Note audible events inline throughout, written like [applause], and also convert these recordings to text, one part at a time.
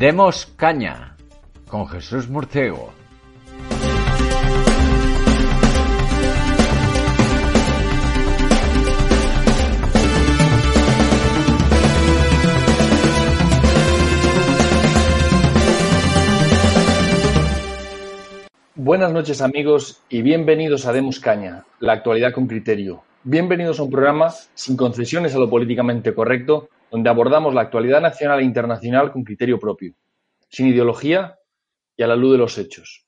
Demos caña con Jesús Murciego. Buenas noches amigos y bienvenidos a Demos Caña, la actualidad con criterio. Bienvenidos a un programa sin concesiones a lo políticamente correcto, donde abordamos la actualidad nacional e internacional con criterio propio, sin ideología y a la luz de los hechos.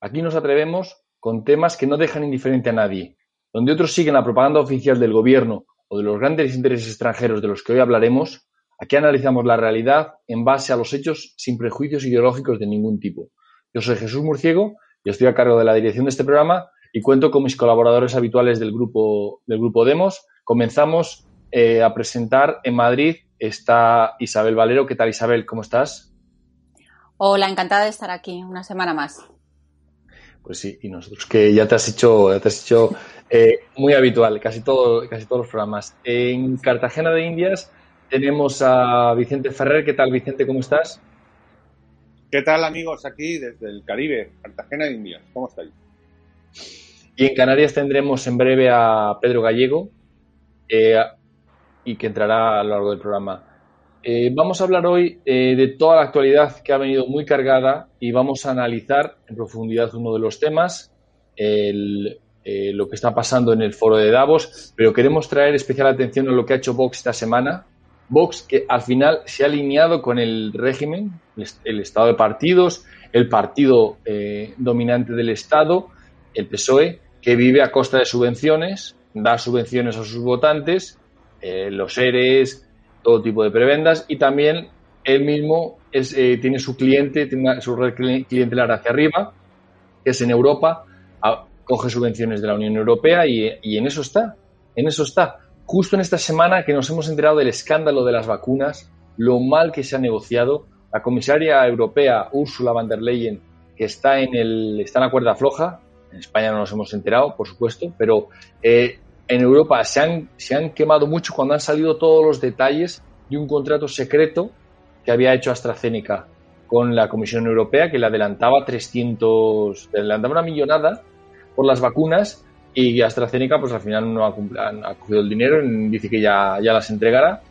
Aquí nos atrevemos con temas que no dejan indiferente a nadie, donde otros siguen la propaganda oficial del gobierno o de los grandes intereses extranjeros de los que hoy hablaremos, aquí analizamos la realidad en base a los hechos sin prejuicios ideológicos de ningún tipo. Yo soy Jesús Murciego y estoy a cargo de la dirección de este programa y cuento con mis colaboradores habituales del grupo, del grupo Demos. Comenzamos eh, a presentar en Madrid. Está Isabel Valero. ¿Qué tal, Isabel? ¿Cómo estás? Hola, encantada de estar aquí una semana más. Pues sí, y nosotros que ya te has hecho, ya te has hecho eh, muy habitual, casi, todo, casi todos los programas. En Cartagena de Indias tenemos a Vicente Ferrer. ¿Qué tal, Vicente? ¿Cómo estás? ¿Qué tal, amigos? Aquí desde el Caribe, Cartagena de Indias. ¿Cómo estáis? Y en Canarias tendremos en breve a Pedro Gallego eh, y que entrará a lo largo del programa. Eh, vamos a hablar hoy eh, de toda la actualidad que ha venido muy cargada y vamos a analizar en profundidad uno de los temas, eh, lo que está pasando en el foro de Davos, pero queremos traer especial atención a lo que ha hecho Vox esta semana. Vox que al final se ha alineado con el régimen, el, estado de partidos, el partido dominante del Estado, el PSOE, que vive a costa de subvenciones, da subvenciones a sus votantes, eh, los ERES, todo tipo de prebendas y también él mismo eh, tiene su cliente, tiene su red cli- clientelar hacia arriba, que es en Europa, coge subvenciones de la Unión Europea y, en eso está, en eso está. Justo en esta semana que nos hemos enterado del escándalo de las vacunas, lo mal que se ha negociado, la comisaria europea Ursula von der Leyen, que está en, el, está la cuerda floja, en España no nos hemos enterado, por supuesto, pero eh, en Europa se han, se han quemado mucho cuando han salido todos los detalles de un contrato secreto que había hecho AstraZeneca con la Comisión Europea, que le adelantaba 300, le adelantaba una millonada por las vacunas y AstraZeneca pues al final no ha, ha- cogido el dinero, dice que ya, ya las entregará.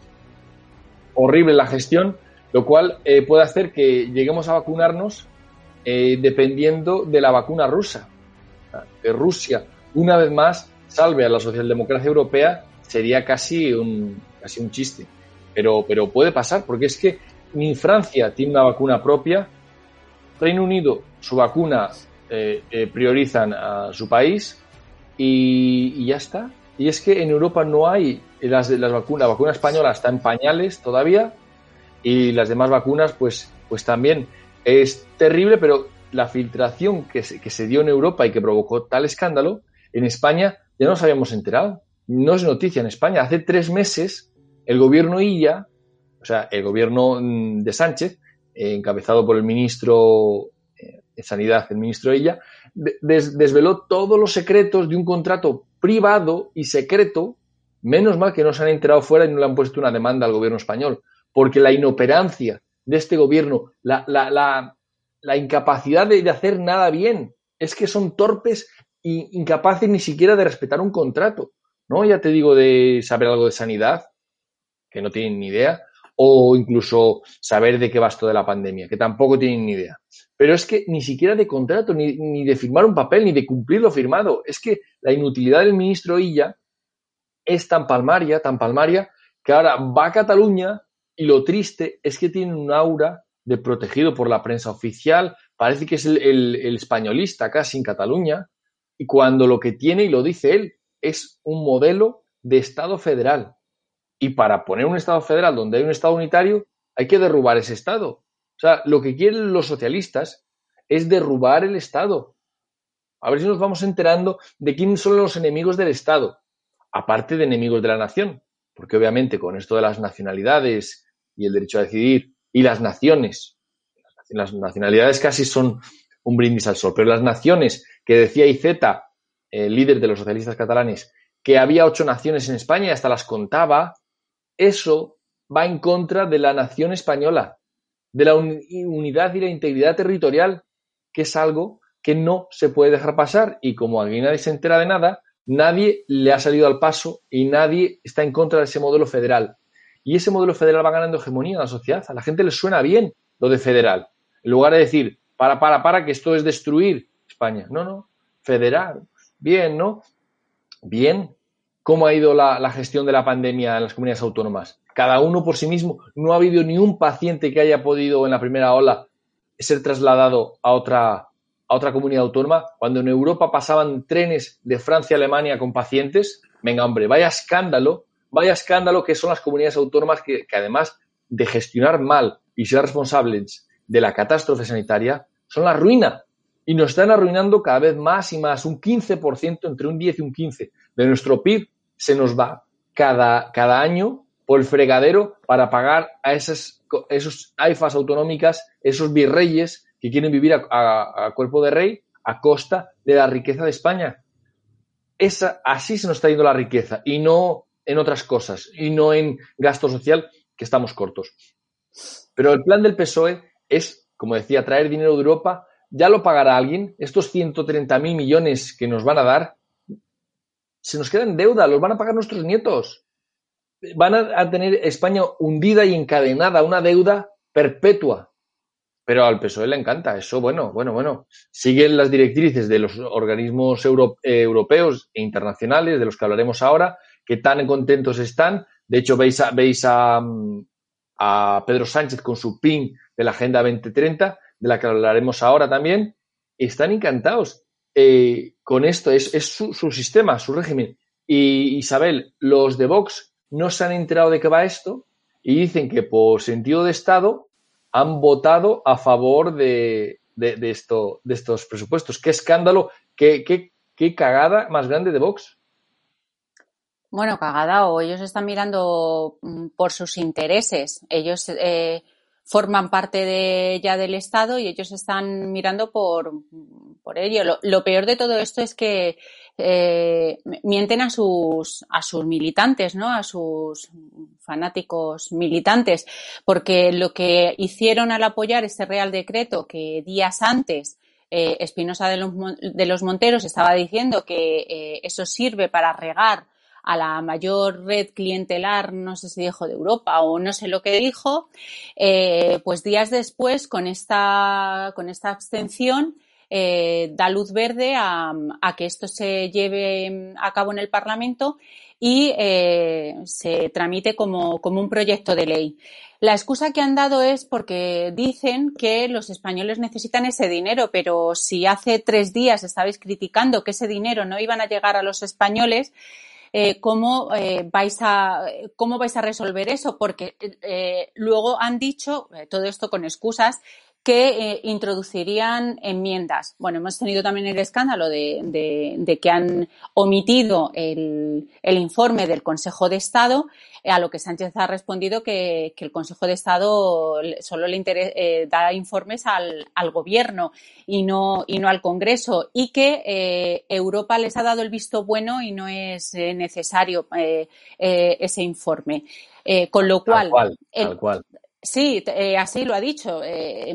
Horrible la gestión, lo cual eh, puede hacer que lleguemos a vacunarnos eh, dependiendo de la vacuna rusa. Que Rusia, una vez más, salve a la socialdemocracia europea sería casi un, casi un chiste. Pero, pero puede pasar, porque es que ni Francia tiene una vacuna propia, Reino Unido, su vacuna eh, eh, priorizan a su país y, y ya está. Y es que en Europa no hay las, las vacunas, la vacuna española está en pañales todavía y las demás vacunas pues, pues también. Es terrible, pero la filtración que se, que se dio en Europa y que provocó tal escándalo, en España ya nos habíamos enterado. No es noticia en España. Hace tres meses el gobierno Illa, o sea, el gobierno mm, de Sánchez, eh, encabezado por el ministro eh, de Sanidad, el ministro Illa, de- des- desveló todos los secretos de un contrato privado y secreto. Menos mal que no se han enterado fuera y no le han puesto una demanda al gobierno español, porque la inoperancia de este gobierno, la, la, la, incapacidad de, hacer nada bien, es que son torpes incapaces ni siquiera de respetar un contrato. ¿no? Ya te digo de saber algo de sanidad, que no tienen ni idea, o incluso saber de qué va esto de la pandemia, que tampoco tienen ni idea. Pero es que ni siquiera de contrato, ni, ni de firmar un papel, ni de cumplir lo firmado. Es que la inutilidad del ministro Illa es tan palmaria, tan palmaria, que ahora va a Cataluña y lo triste es que tiene un aura de protegido por la prensa oficial, parece que es el, españolista casi en Cataluña, y cuando lo que tiene, y lo dice él, es un modelo de Estado federal. Y para poner un Estado federal donde hay un Estado unitario, hay que derrubar ese Estado. O sea, lo que quieren los socialistas es derrubar el Estado. A ver si nos vamos enterando de quiénes son los enemigos del Estado, aparte de enemigos de la nación, porque obviamente con esto de las nacionalidades y el derecho a decidir y las naciones, las nacionalidades casi son un brindis al sol, pero las naciones que decía Iceta, el líder de los socialistas catalanes, que había ocho naciones en España y hasta las contaba, eso va en contra de la nación española, de la unidad y la integridad territorial, que es algo que no se puede dejar pasar y como aquí nadie se entera de nada, nadie le ha salido al paso y nadie está en contra de ese modelo federal. Y ese modelo federal va ganando hegemonía en la sociedad. A la gente le suena bien lo de federal. En lugar de decir, para, para, para, que esto es destruir España. No, no, federal. Bien, ¿no? Bien. ¿Cómo ha ido la, la gestión de la pandemia en las comunidades autónomas? Cada uno por sí mismo. No ha habido ni un paciente que haya podido en la primera ola ser trasladado a otra, a otra comunidad autónoma, cuando en Europa pasaban trenes de Francia a Alemania con pacientes, venga hombre, vaya escándalo vaya escándalo que son las comunidades autónomas que, además de gestionar mal y ser responsables de la catástrofe sanitaria, son la ruina. Y nos están arruinando cada vez más y más. Un 15%, entre un 10 y un 15% de nuestro PIB se nos va cada, cada año por el fregadero para pagar a esas, esos AIFAs autonómicas, esos virreyes que quieren vivir a, cuerpo de rey a costa de la riqueza de España. Esa, así se nos está yendo la riqueza y no en otras cosas y no en gasto social, que estamos cortos. Pero el plan del PSOE es, como decía, traer dinero de Europa. Ya lo pagará alguien. Estos 130.000 millones que nos van a dar, se nos quedan deuda, los van a pagar nuestros nietos. Van a, tener España hundida y encadenada, una deuda perpetua. Pero al PSOE le encanta eso, bueno, bueno, bueno. Siguen las directrices de los organismos europeos e internacionales, de los que hablaremos ahora, que tan contentos están. De hecho, veis a, veis a, Pedro Sánchez con su pin de la Agenda 2030, de la que hablaremos ahora también. Están encantados eh, con esto, es, su, sistema, su régimen. Y Isabel, los de Vox no se han enterado de qué va esto y dicen que por sentido de Estado han votado a favor de, esto, de estos presupuestos. Qué escándalo, qué, qué, qué cagada más grande de Vox. Bueno, cagada o ellos están mirando mm, por sus intereses. Ellos eh, forman parte de ya del Estado y ellos están mirando por, por ello. Lo, peor de todo esto es que eh, mienten a sus, a sus militantes, ¿no? A sus fanáticos militantes, porque lo que hicieron al apoyar este Real Decreto que días antes eh, Espinosa de los, de los Monteros estaba diciendo que eso sirve para regar a la mayor red clientelar, no sé si dijo de Europa o no sé lo que dijo, eh, pues días después, con esta, con esta abstención, eh, da luz verde a, que esto se lleve a cabo en el Parlamento y eh, se tramite como, como un proyecto de ley. La excusa que han dado es porque dicen que los españoles necesitan ese dinero, pero si hace tres días estabais criticando que ese dinero no iban a llegar a los españoles, eh, cómo, eh, vais a, cómo vais a resolver eso, porque eh, luego han dicho, todo esto con excusas, que eh, introducirían enmiendas. Bueno, hemos tenido también el escándalo de, que han omitido el, informe del Consejo de Estado, a lo que Sánchez ha respondido que, el Consejo de Estado solo le eh, da informes al, Gobierno y no, y no al Congreso, y que eh, Europa les ha dado el visto bueno y no es necesario ese informe. con lo cual, cual. Sí, eh, así lo ha dicho, eh,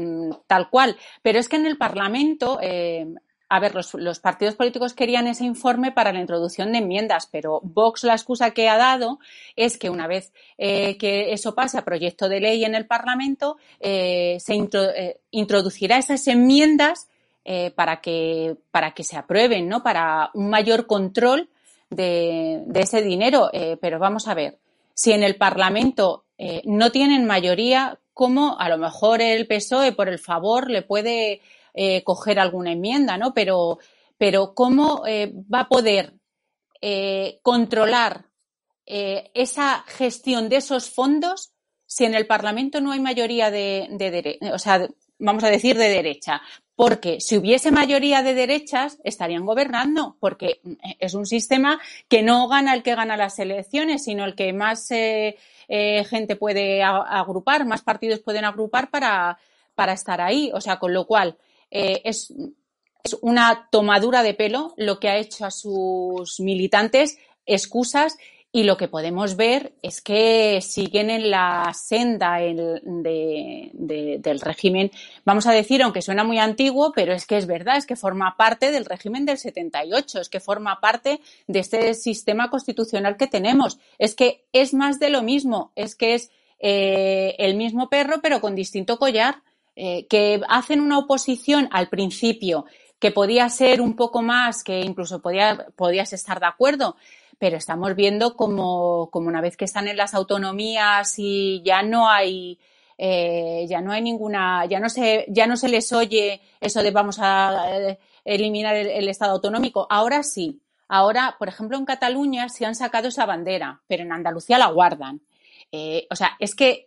tal cual. Pero es que en el Parlamento, eh, a ver, los, partidos políticos querían ese informe para la introducción de enmiendas, pero Vox la excusa que ha dado es que una vez que eso pase a proyecto de ley en el Parlamento, se introducirá esas enmiendas para, que, para que se aprueben, ¿no? Para un mayor control de ese dinero. pero vamos a ver, si en el Parlamento eh, no tienen mayoría, ¿cómo a lo mejor el PSOE, por el favor, le puede eh, coger alguna enmienda, ¿no? Pero, pero ¿cómo eh, va a poder controlar esa gestión de esos fondos si en el Parlamento no hay mayoría de, de, o sea, vamos a decir de derecha? Porque si hubiese mayoría de derechas estarían gobernando, porque es un sistema que no gana el que gana las elecciones, sino el que más eh, eh, gente puede agrupar, más partidos pueden agrupar para, para estar ahí. O sea, con lo cual eh, es, es una tomadura de pelo lo que ha hecho a sus militantes excusas y lo que podemos ver es que siguen en la senda del régimen, vamos a decir, aunque suena muy antiguo, pero es que es verdad, es que forma parte del régimen del 78, es que forma parte de este sistema constitucional que tenemos. Es que es más de lo mismo, es que es eh, el mismo perro pero con distinto collar, eh, que hacen una oposición al principio que podía ser un poco más, que incluso podía, podías estar de acuerdo, pero estamos viendo como, como una vez que están en las autonomías y ya no hay eh, ya no hay ninguna, ya no se, ya no se les oye eso de vamos a eh, eliminar el, Estado autonómico. Ahora sí. Ahora, por ejemplo, en Cataluña se han sacado esa bandera, pero en Andalucía la guardan. Eh, o sea, es que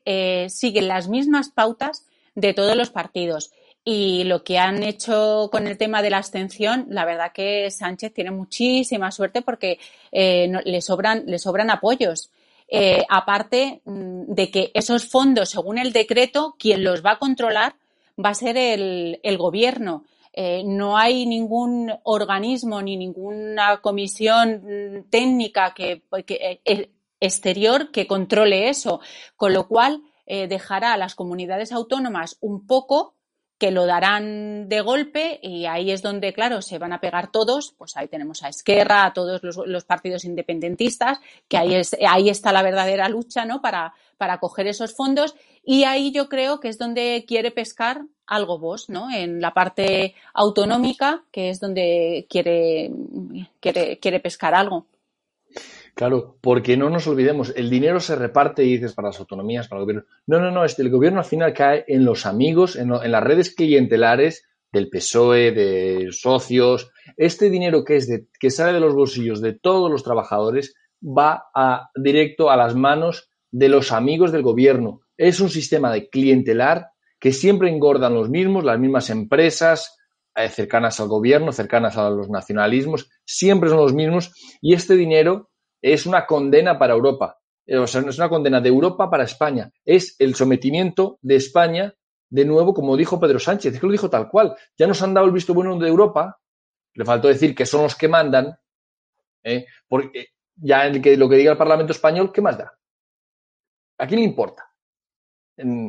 siguen las mismas pautas de todos los partidos. Y lo que han hecho con el tema de la abstención, la verdad que Sánchez tiene muchísima suerte porque eh, le, sobran, le sobran apoyos. Eh, aparte mm, de que esos fondos, según el decreto, quien los va a controlar va a ser el, gobierno. Eh, no hay ningún organismo ni ninguna comisión técnica que, que exterior que controle eso, con lo cual dejará a las comunidades autónomas un poco que lo darán de golpe y ahí es donde, claro, se van a pegar todos, pues ahí tenemos a Esquerra, a todos los, partidos independentistas, que ahí, es, ahí está la verdadera lucha, ¿no? Para, para coger esos fondos y ahí yo creo que es donde quiere pescar algo vos, ¿no? En la parte autonómica, que es donde quiere, quiere, quiere pescar algo. Claro, porque no nos olvidemos, el dinero se reparte y dices para las autonomías, para el gobierno. No, no, no, este, el gobierno al final cae en los amigos, en, las redes clientelares del PSOE, de socios. Este dinero que es de, que sale de los bolsillos de todos los trabajadores va directo a las manos de los amigos del gobierno. Es un sistema de clientelar que siempre engordan los mismos, las mismas empresas eh, cercanas al gobierno, cercanas a los nacionalismos, siempre son los mismos y este dinero es una condena para Europa. Eh, o sea, es una condena de Europa para España. Es el sometimiento de España, de nuevo, como dijo Pedro Sánchez, es que lo dijo tal cual. Ya nos han dado el visto bueno de Europa, le faltó decir que son los que mandan, ¿eh? porque ya lo que diga el Parlamento español, ¿qué más da? ¿A quién le importa?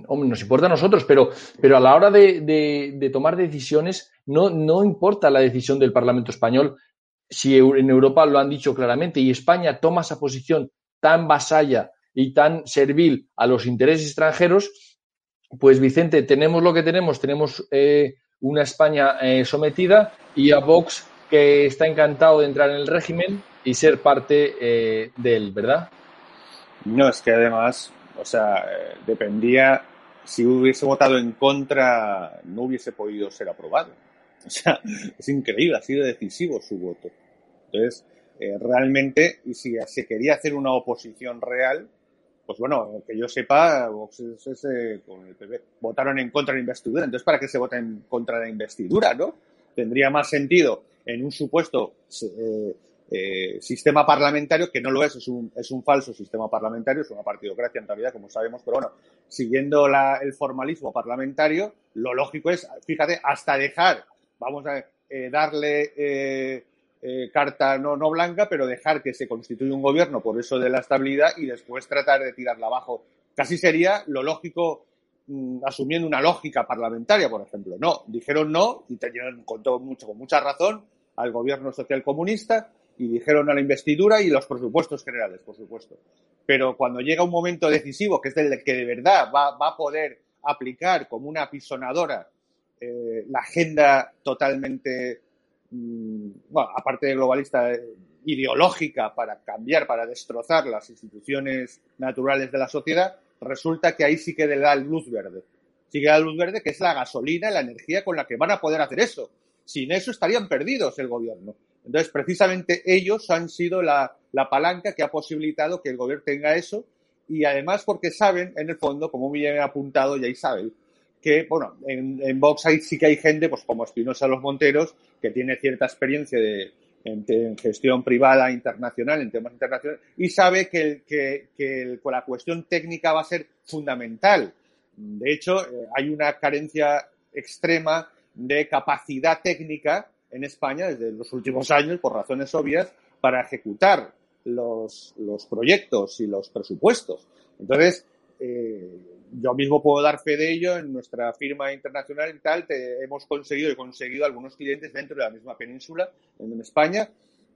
hombre, nos importa a nosotros, pero, pero a la hora de, de tomar decisiones no, no importa la decisión del Parlamento español si en Europa lo han dicho claramente y España toma esa posición tan vasalla y tan servil a los intereses extranjeros, pues Vicente, tenemos lo que tenemos, tenemos eh, una España eh, sometida y a Vox que está encantado de entrar en el régimen y ser parte eh, de él, ¿verdad? No, es que además, o sea, dependía, si hubiese votado en contra, no hubiese podido ser aprobado. [laughs] O sea, es increíble, ha sido decisivo su voto. Entonces, eh, realmente, y si se quería hacer una oposición real, pues bueno, que yo sepa, Vox es, con el PP votaron en contra de la investidura. Entonces, ¿para qué se vota en contra de la investidura, no? Tendría más sentido en un supuesto eh, eh, sistema parlamentario, que no lo es, es un, es un falso sistema parlamentario, es una partidocracia en realidad, como sabemos, pero bueno, siguiendo el formalismo parlamentario, lo lógico es, fíjate, hasta dejar, vamos a darle eh, carta no, no blanca, pero dejar que se constituya un gobierno por eso de la estabilidad y después tratar de tirarla abajo. Casi sería lo lógico mm, asumiendo una lógica parlamentaria, por ejemplo. No, dijeron no y tenían con, mucho, con mucha razón al gobierno social comunista y dijeron a la investidura y los presupuestos generales, por supuesto. Pero cuando llega un momento decisivo, que es el que de verdad va, va a poder aplicar como una pisonadora eh, la agenda totalmente Mm, aparte de globalista eh, ideológica para cambiar, para destrozar las instituciones naturales de la sociedad, resulta que ahí sí que le da luz verde. sigue la luz verde, que es la gasolina, la energía con la que van a poder hacer eso. Sin eso estarían perdidos el gobierno. Entonces, precisamente ellos han sido la, palanca que ha posibilitado que el gobierno tenga eso y además porque saben, en el fondo, como bien apuntado ya Isabel, que, bueno, en, en Vox sí que hay gente, pues como Espinosa Los Monteros, que tiene cierta experiencia de, en, gestión privada internacional, en temas internacionales, y sabe que, que, la cuestión técnica va a ser fundamental. De hecho, eh, hay una carencia extrema de capacidad técnica en España desde los últimos años, por razones obvias, para ejecutar los, los proyectos y los presupuestos. Entonces, eh, yo mismo puedo dar fe de ello. En nuestra firma internacional y tal, hemos conseguido y conseguido algunos clientes dentro de la misma península, en España,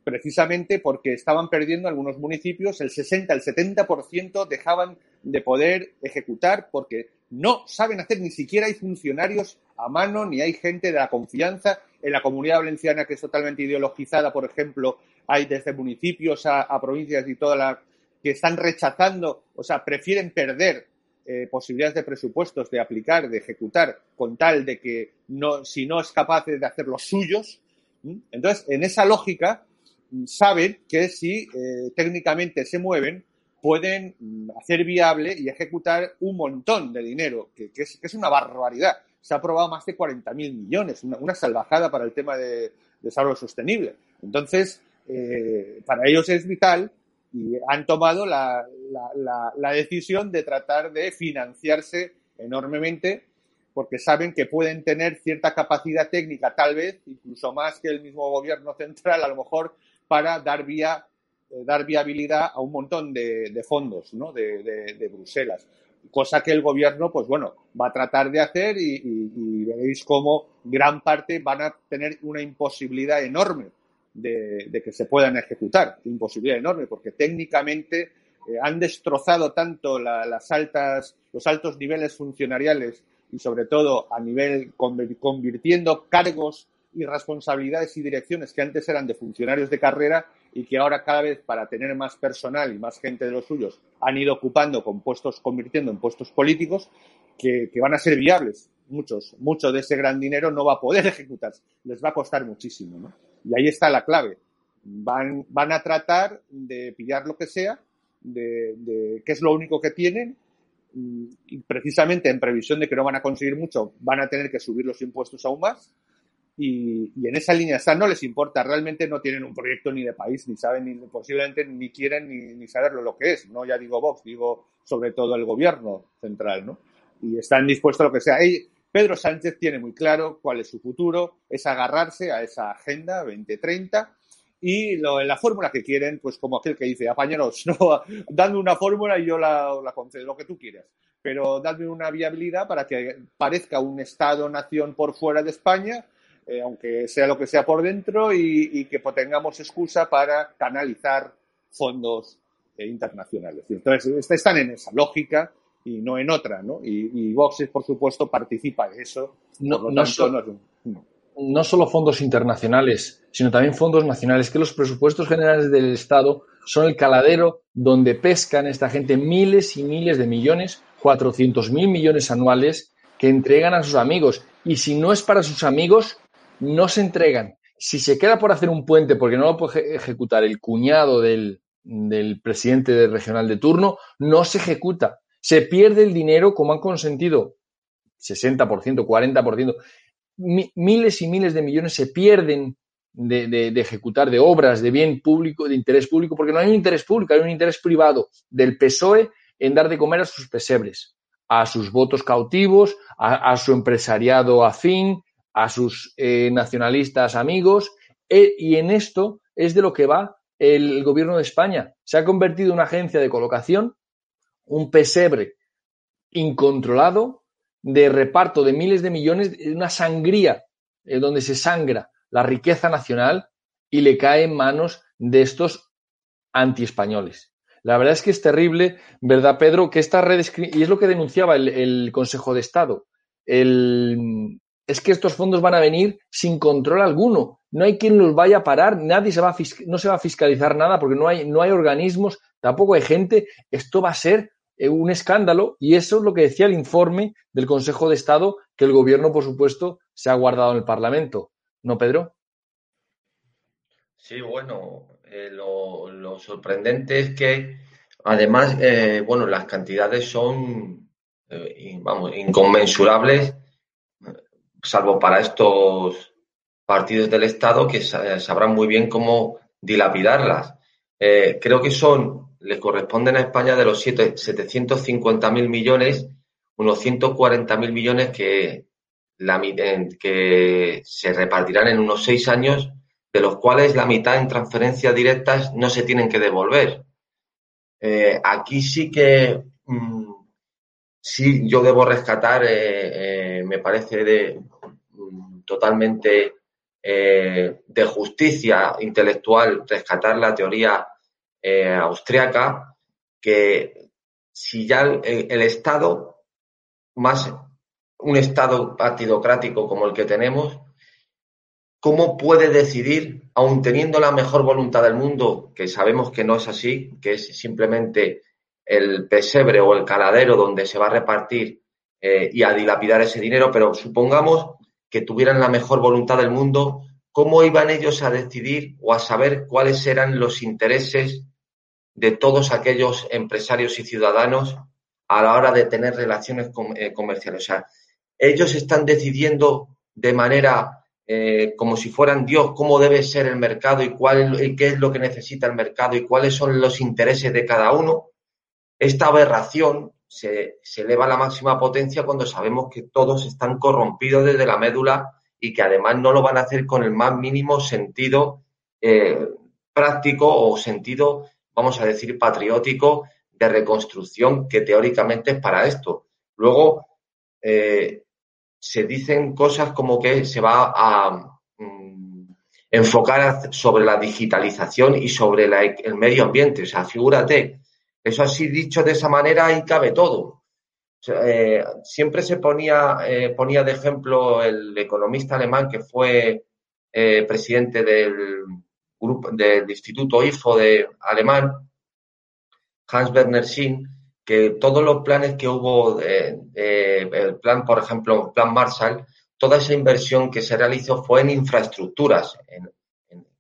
precisamente porque estaban perdiendo algunos municipios, el 60, el 70% dejaban de poder ejecutar porque no saben hacer, ni siquiera hay funcionarios a mano, ni hay gente de la confianza. En la comunidad valenciana, que es totalmente ideologizada, por ejemplo, hay desde municipios a, provincias y toda la que están rechazando, o sea, prefieren perder eh, posibilidades de presupuestos de aplicar, de ejecutar, con tal de que no, si no es capaz de hacer los suyos. Entonces, en esa lógica, saben que si eh, técnicamente se mueven, pueden mm, hacer viable y ejecutar un montón de dinero, que, es, una barbaridad. Se ha aprobado más de 40.000 millones, una, salvajada para el tema de, desarrollo sostenible. Entonces, eh, para ellos es vital y han tomado la, decisión de tratar de financiarse enormemente porque saben que pueden tener cierta capacidad técnica, tal vez, incluso más que el mismo gobierno central, a lo mejor, para dar vía eh, dar viabilidad a un montón de, fondos ¿no? de, Bruselas. Cosa que el gobierno, pues bueno, va a tratar de hacer y, y veréis cómo gran parte van a tener una imposibilidad enorme de, que se puedan ejecutar. Imposibilidad enorme, porque técnicamente eh, han destrozado tanto las altas, los altos niveles funcionariales y sobre todo a nivel convirtiendo cargos y responsabilidades y direcciones que antes eran de funcionarios de carrera y que ahora cada vez para tener más personal y más gente de los suyos han ido ocupando con puestos, convirtiendo en puestos políticos que, van a ser viables. Muchos, mucho de ese gran dinero no va a poder [laughs] ejecutarse, les va a costar muchísimo. ¿no? Y ahí está la clave. Van, van a tratar de pillar lo que sea, de, de qué es lo único que tienen, mm, y precisamente en previsión de que no van a conseguir mucho, van a tener que subir los impuestos aún más. Y, y, en esa línea está, no les importa, realmente no tienen un proyecto ni de país, ni saben, ni posiblemente ni quieren ni, ni saberlo lo que es. No ya digo Vox, digo sobre todo el gobierno central, ¿no? Y están dispuestos a lo que sea. Pedro Sánchez tiene muy claro cuál es su futuro, es agarrarse a esa agenda 2030 y la fórmula que quieren, pues como aquel que dice, apañaros, [laughs] no, dadme una fórmula y yo la, concedo, lo que tú quieras, pero dadme una viabilidad para que parezca un Estado-nación por fuera de España, eh, aunque sea lo que sea por dentro, y, que tengamos excusa para canalizar fondos eh, internacionales. Entonces, están en esa lógica y no en otra, ¿no? Y, Vox, por supuesto, participa de eso. No, no, no, solo fondos internacionales, sino también fondos nacionales, que los presupuestos generales del Estado son el caladero donde pescan esta gente miles y miles de millones, 400 mil millones anuales, que entregan a sus amigos. Y si no es para sus amigos, no se entregan. Si se queda por hacer un puente porque no lo puede ejecutar el cuñado del, del presidente regional de turno, no se ejecuta se pierde el dinero como han consentido 60%, 40%, miles y miles de millones se pierden de, ejecutar de obras de bien público, de interés público, porque no hay un interés público, hay un interés privado del PSOE en dar de comer a sus pesebres, a sus votos cautivos, a, su empresariado afín, a sus eh, nacionalistas amigos, e, y en esto es de lo que va el gobierno de España. Se ha convertido en una agencia de colocación un pesebre incontrolado de reparto de miles de millones, una sangría eh, donde se sangra la riqueza nacional y le cae en manos de estos antiespañoles. La verdad es que es terrible, ¿verdad, Pedro? Que esta red, y es lo que denunciaba el, Consejo de Estado, es que estos fondos van a venir sin control alguno. No hay quien los vaya a parar, nadie se va no se va a fiscalizar nada porque no hay, no hay organismos, tampoco hay gente. Esto va a ser un escándalo y eso es lo que decía el informe del Consejo de Estado que el gobierno, por supuesto, se ha guardado en el Parlamento. ¿No, Pedro? Sí, bueno, eh, lo, sorprendente es que además, eh, bueno, las cantidades son, vamos, inconmensurables, salvo para estos partidos del Estado que sabrán muy bien cómo dilapidarlas. creo que son le corresponden a España de los 750.000 millones, unos 140.000 millones que, la, que se repartirán en unos seis años, de los cuales la mitad en transferencias directas no se tienen que devolver. Eh, aquí sí que mm, sí yo debo rescatar, eh, eh, me parece de, mm, totalmente de justicia intelectual rescatar la teoría eh, austriaca, que si ya el, Estado, más un Estado partidocrático como el que tenemos, ¿cómo puede decidir, aun teniendo la mejor voluntad del mundo, que sabemos que no es así, que es simplemente el pesebre o el caladero donde se va a repartir eh, y a dilapidar ese dinero, pero supongamos que tuvieran la mejor voluntad del mundo, ¿cómo iban ellos a decidir o a saber cuáles eran los intereses de todos aquellos empresarios y ciudadanos a la hora de tener relaciones eh, comerciales. O sea, ellos están decidiendo de manera eh, como si fueran Dios cómo debe ser el mercado y cuál y qué es lo que necesita el mercado y cuáles son los intereses de cada uno. Esta aberración se, eleva a la máxima potencia cuando sabemos que todos están corrompidos desde la médula y que además no lo van a hacer con el más mínimo sentido eh, práctico o sentido vamos a decir, patriótico de reconstrucción que teóricamente es para esto. Luego eh, se dicen cosas como que se va a mm, enfocar sobre la digitalización y sobre el medio ambiente. O sea, figúrate, eso así dicho de esa manera y cabe todo. Eh, siempre se ponía, eh, ponía de ejemplo el economista alemán que fue presidente del del Instituto IFO de alemán, Hans Werner Sinn, que todos los planes que hubo, el plan, por ejemplo, el plan Marshall, toda esa inversión que se realizó fue en infraestructuras, en,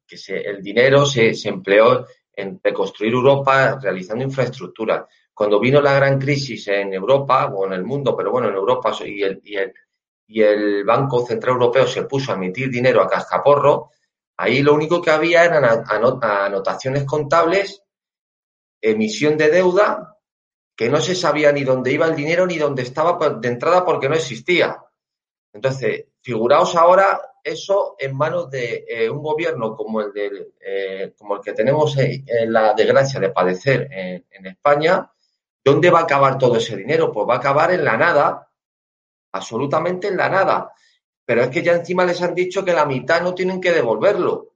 que el dinero se, empleó en reconstruir Europa realizando infraestructuras. Cuando vino la gran crisis en Europa o en el mundo, pero bueno, en Europa y el, y el, y el Banco Central Europeo se puso a emitir dinero a cascaporro, Ahí lo único que había eran anotaciones contables, emisión de deuda, que no se sabía ni dónde iba el dinero ni dónde estaba de entrada porque no existía. Entonces, figuraos ahora eso en manos de eh, un gobierno como el, de, eh, como el que tenemos en la desgracia de padecer en, en España, ¿dónde va a acabar todo ese dinero? Pues va a acabar en la nada, absolutamente en la nada. Pero es que ya encima les han dicho que la mitad no tienen que devolverlo.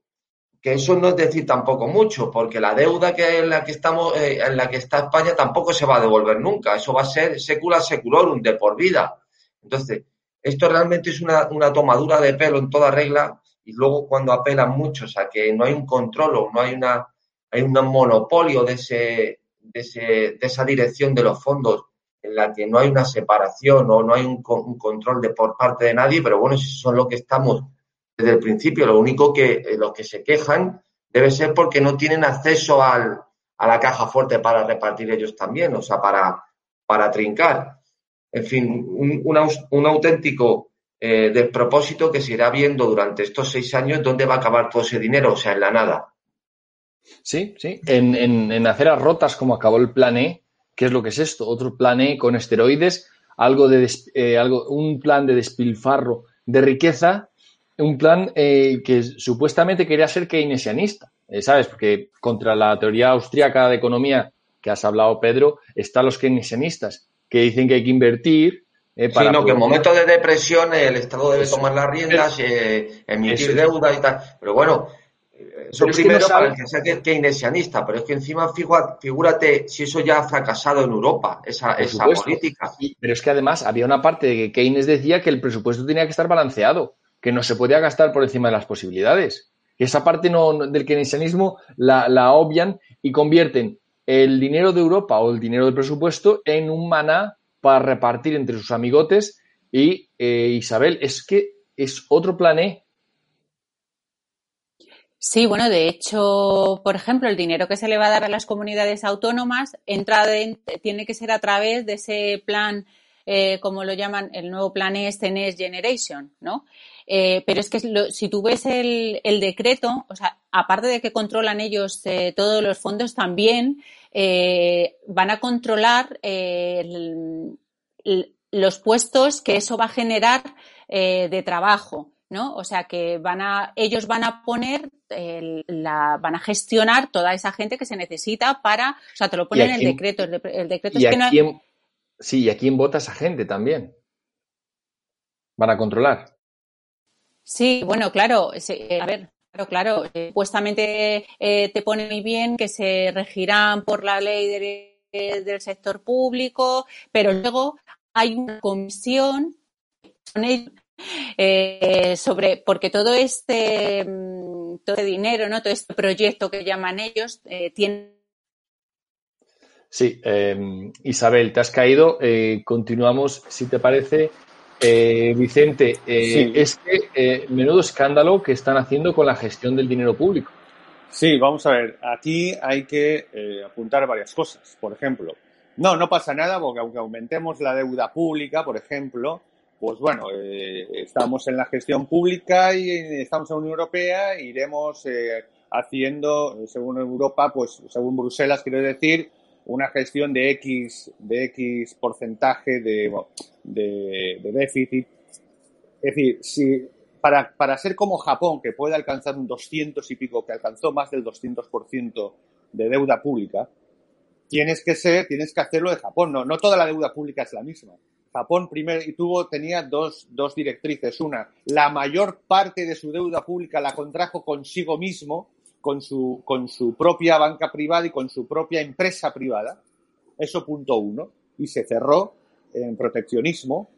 Que eso no es decir tampoco mucho, porque la deuda que en la que estamos, eh, en la que está España tampoco se va a devolver nunca. Eso va a ser secula seculorum, de por vida. Entonces, esto realmente es una, tomadura de pelo en toda regla, y luego cuando apelan muchos a que no hay un control o no hay una hay un monopolio de ese, de, ese, de esa dirección de los fondos en la que no hay una separación o no hay un, control de por parte de nadie, pero bueno, si son lo que estamos desde el principio, lo único que eh, los que se quejan debe ser porque no tienen acceso al, a la caja fuerte para repartir ellos también, o sea, para, para trincar. En fin, un, auténtico eh, despropósito que se irá viendo durante estos seis años dónde va a acabar todo ese dinero, o sea, en la nada. Sí, sí, en, en, en aceras rotas como acabó el plan E, ¿Qué es lo que es esto? Otro plan E con esteroides, algo de eh, algo, un plan de despilfarro de riqueza, un plan eh, que supuestamente quería ser keynesianista, eh, ¿sabes? Porque contra la teoría austríaca de economía que has hablado, Pedro, están los keynesianistas, que dicen que hay que invertir. Para sí, no, que en momentos de depresión el Estado debe tomar las riendas, emitir deuda y tal. Pero bueno, eso primero para el que sea keynesianista, pero es que encima figúrate si eso ya ha fracasado en Europa, esa, esa política. pero es que además había una parte de que Keynes decía que el presupuesto tenía que estar balanceado, que no se podía gastar por encima de las posibilidades. esa parte no, del keynesianismo la, obvian y convierten el dinero de Europa o el dinero del presupuesto en un maná para repartir entre sus amigotes y eh, Isabel, es que es otro plan E. Sí, bueno, de hecho, por ejemplo, el dinero que se le va a dar a las comunidades autónomas entra tiene que ser a través de ese plan, eh, como lo llaman, el nuevo plan este Next Generation, ¿no? Eh, pero es que si tú ves el, decreto, o sea, aparte de que controlan ellos eh, todos los fondos, también van a controlar los puestos que eso va a generar de trabajo. ¿No? O sea que van a, ellos van a poner, la, van a gestionar toda esa gente que se necesita para, o sea, te lo ponen en el decreto. El, decreto es que no... sí, y a quién vota esa gente también. Van a controlar. Sí, bueno, claro, a ver, claro, claro, eh, supuestamente eh, te pone muy bien que se regirán por la ley del sector público, pero luego hay una comisión, son ellos eh, sobre, porque todo este, mm, todo este dinero, ¿no? todo este proyecto que llaman ellos, eh, tiene. Sí, em, Isabel, te has caído. Eh, continuamos, si te parece. Vicente, es que menudo escándalo que están haciendo con la gestión del dinero público. Sí, vamos a ver. Aquí hay que apuntar varias cosas. Por ejemplo, no, no pasa nada porque aunque aumentemos la deuda pública, por ejemplo, pues bueno, eh, estamos en la gestión pública y estamos en la Unión Europea, iremos eh, haciendo, según Europa, pues según Bruselas, quiero decir, una gestión de X, de X porcentaje de, de, déficit. Es decir, si para, para ser como Japón, que puede alcanzar un 200 y pico, que alcanzó más del 200% de deuda pública, tienes que ser, tienes que hacerlo de Japón. No, no toda la deuda pública es la misma. Japón primero y tuvo, tenía dos, dos directrices. Una, la mayor parte de su deuda pública la contrajo consigo mismo, con su, con su propia banca privada y con su propia empresa privada. Eso punto uno. Y se cerró en proteccionismo.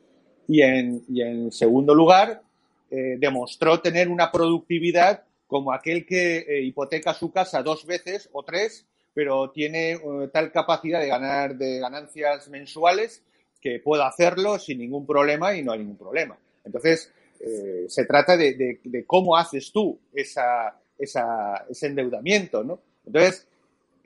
Y en, y en segundo lugar, eh, demostró tener una productividad como aquel que eh, hipoteca su casa dos veces o tres, pero tiene eh, tal capacidad de ganar de ganancias mensuales que pueda hacerlo sin ningún problema y no hay ningún problema. Entonces, eh, se trata de, cómo haces tú esa, ese endeudamiento, ¿no? Entonces,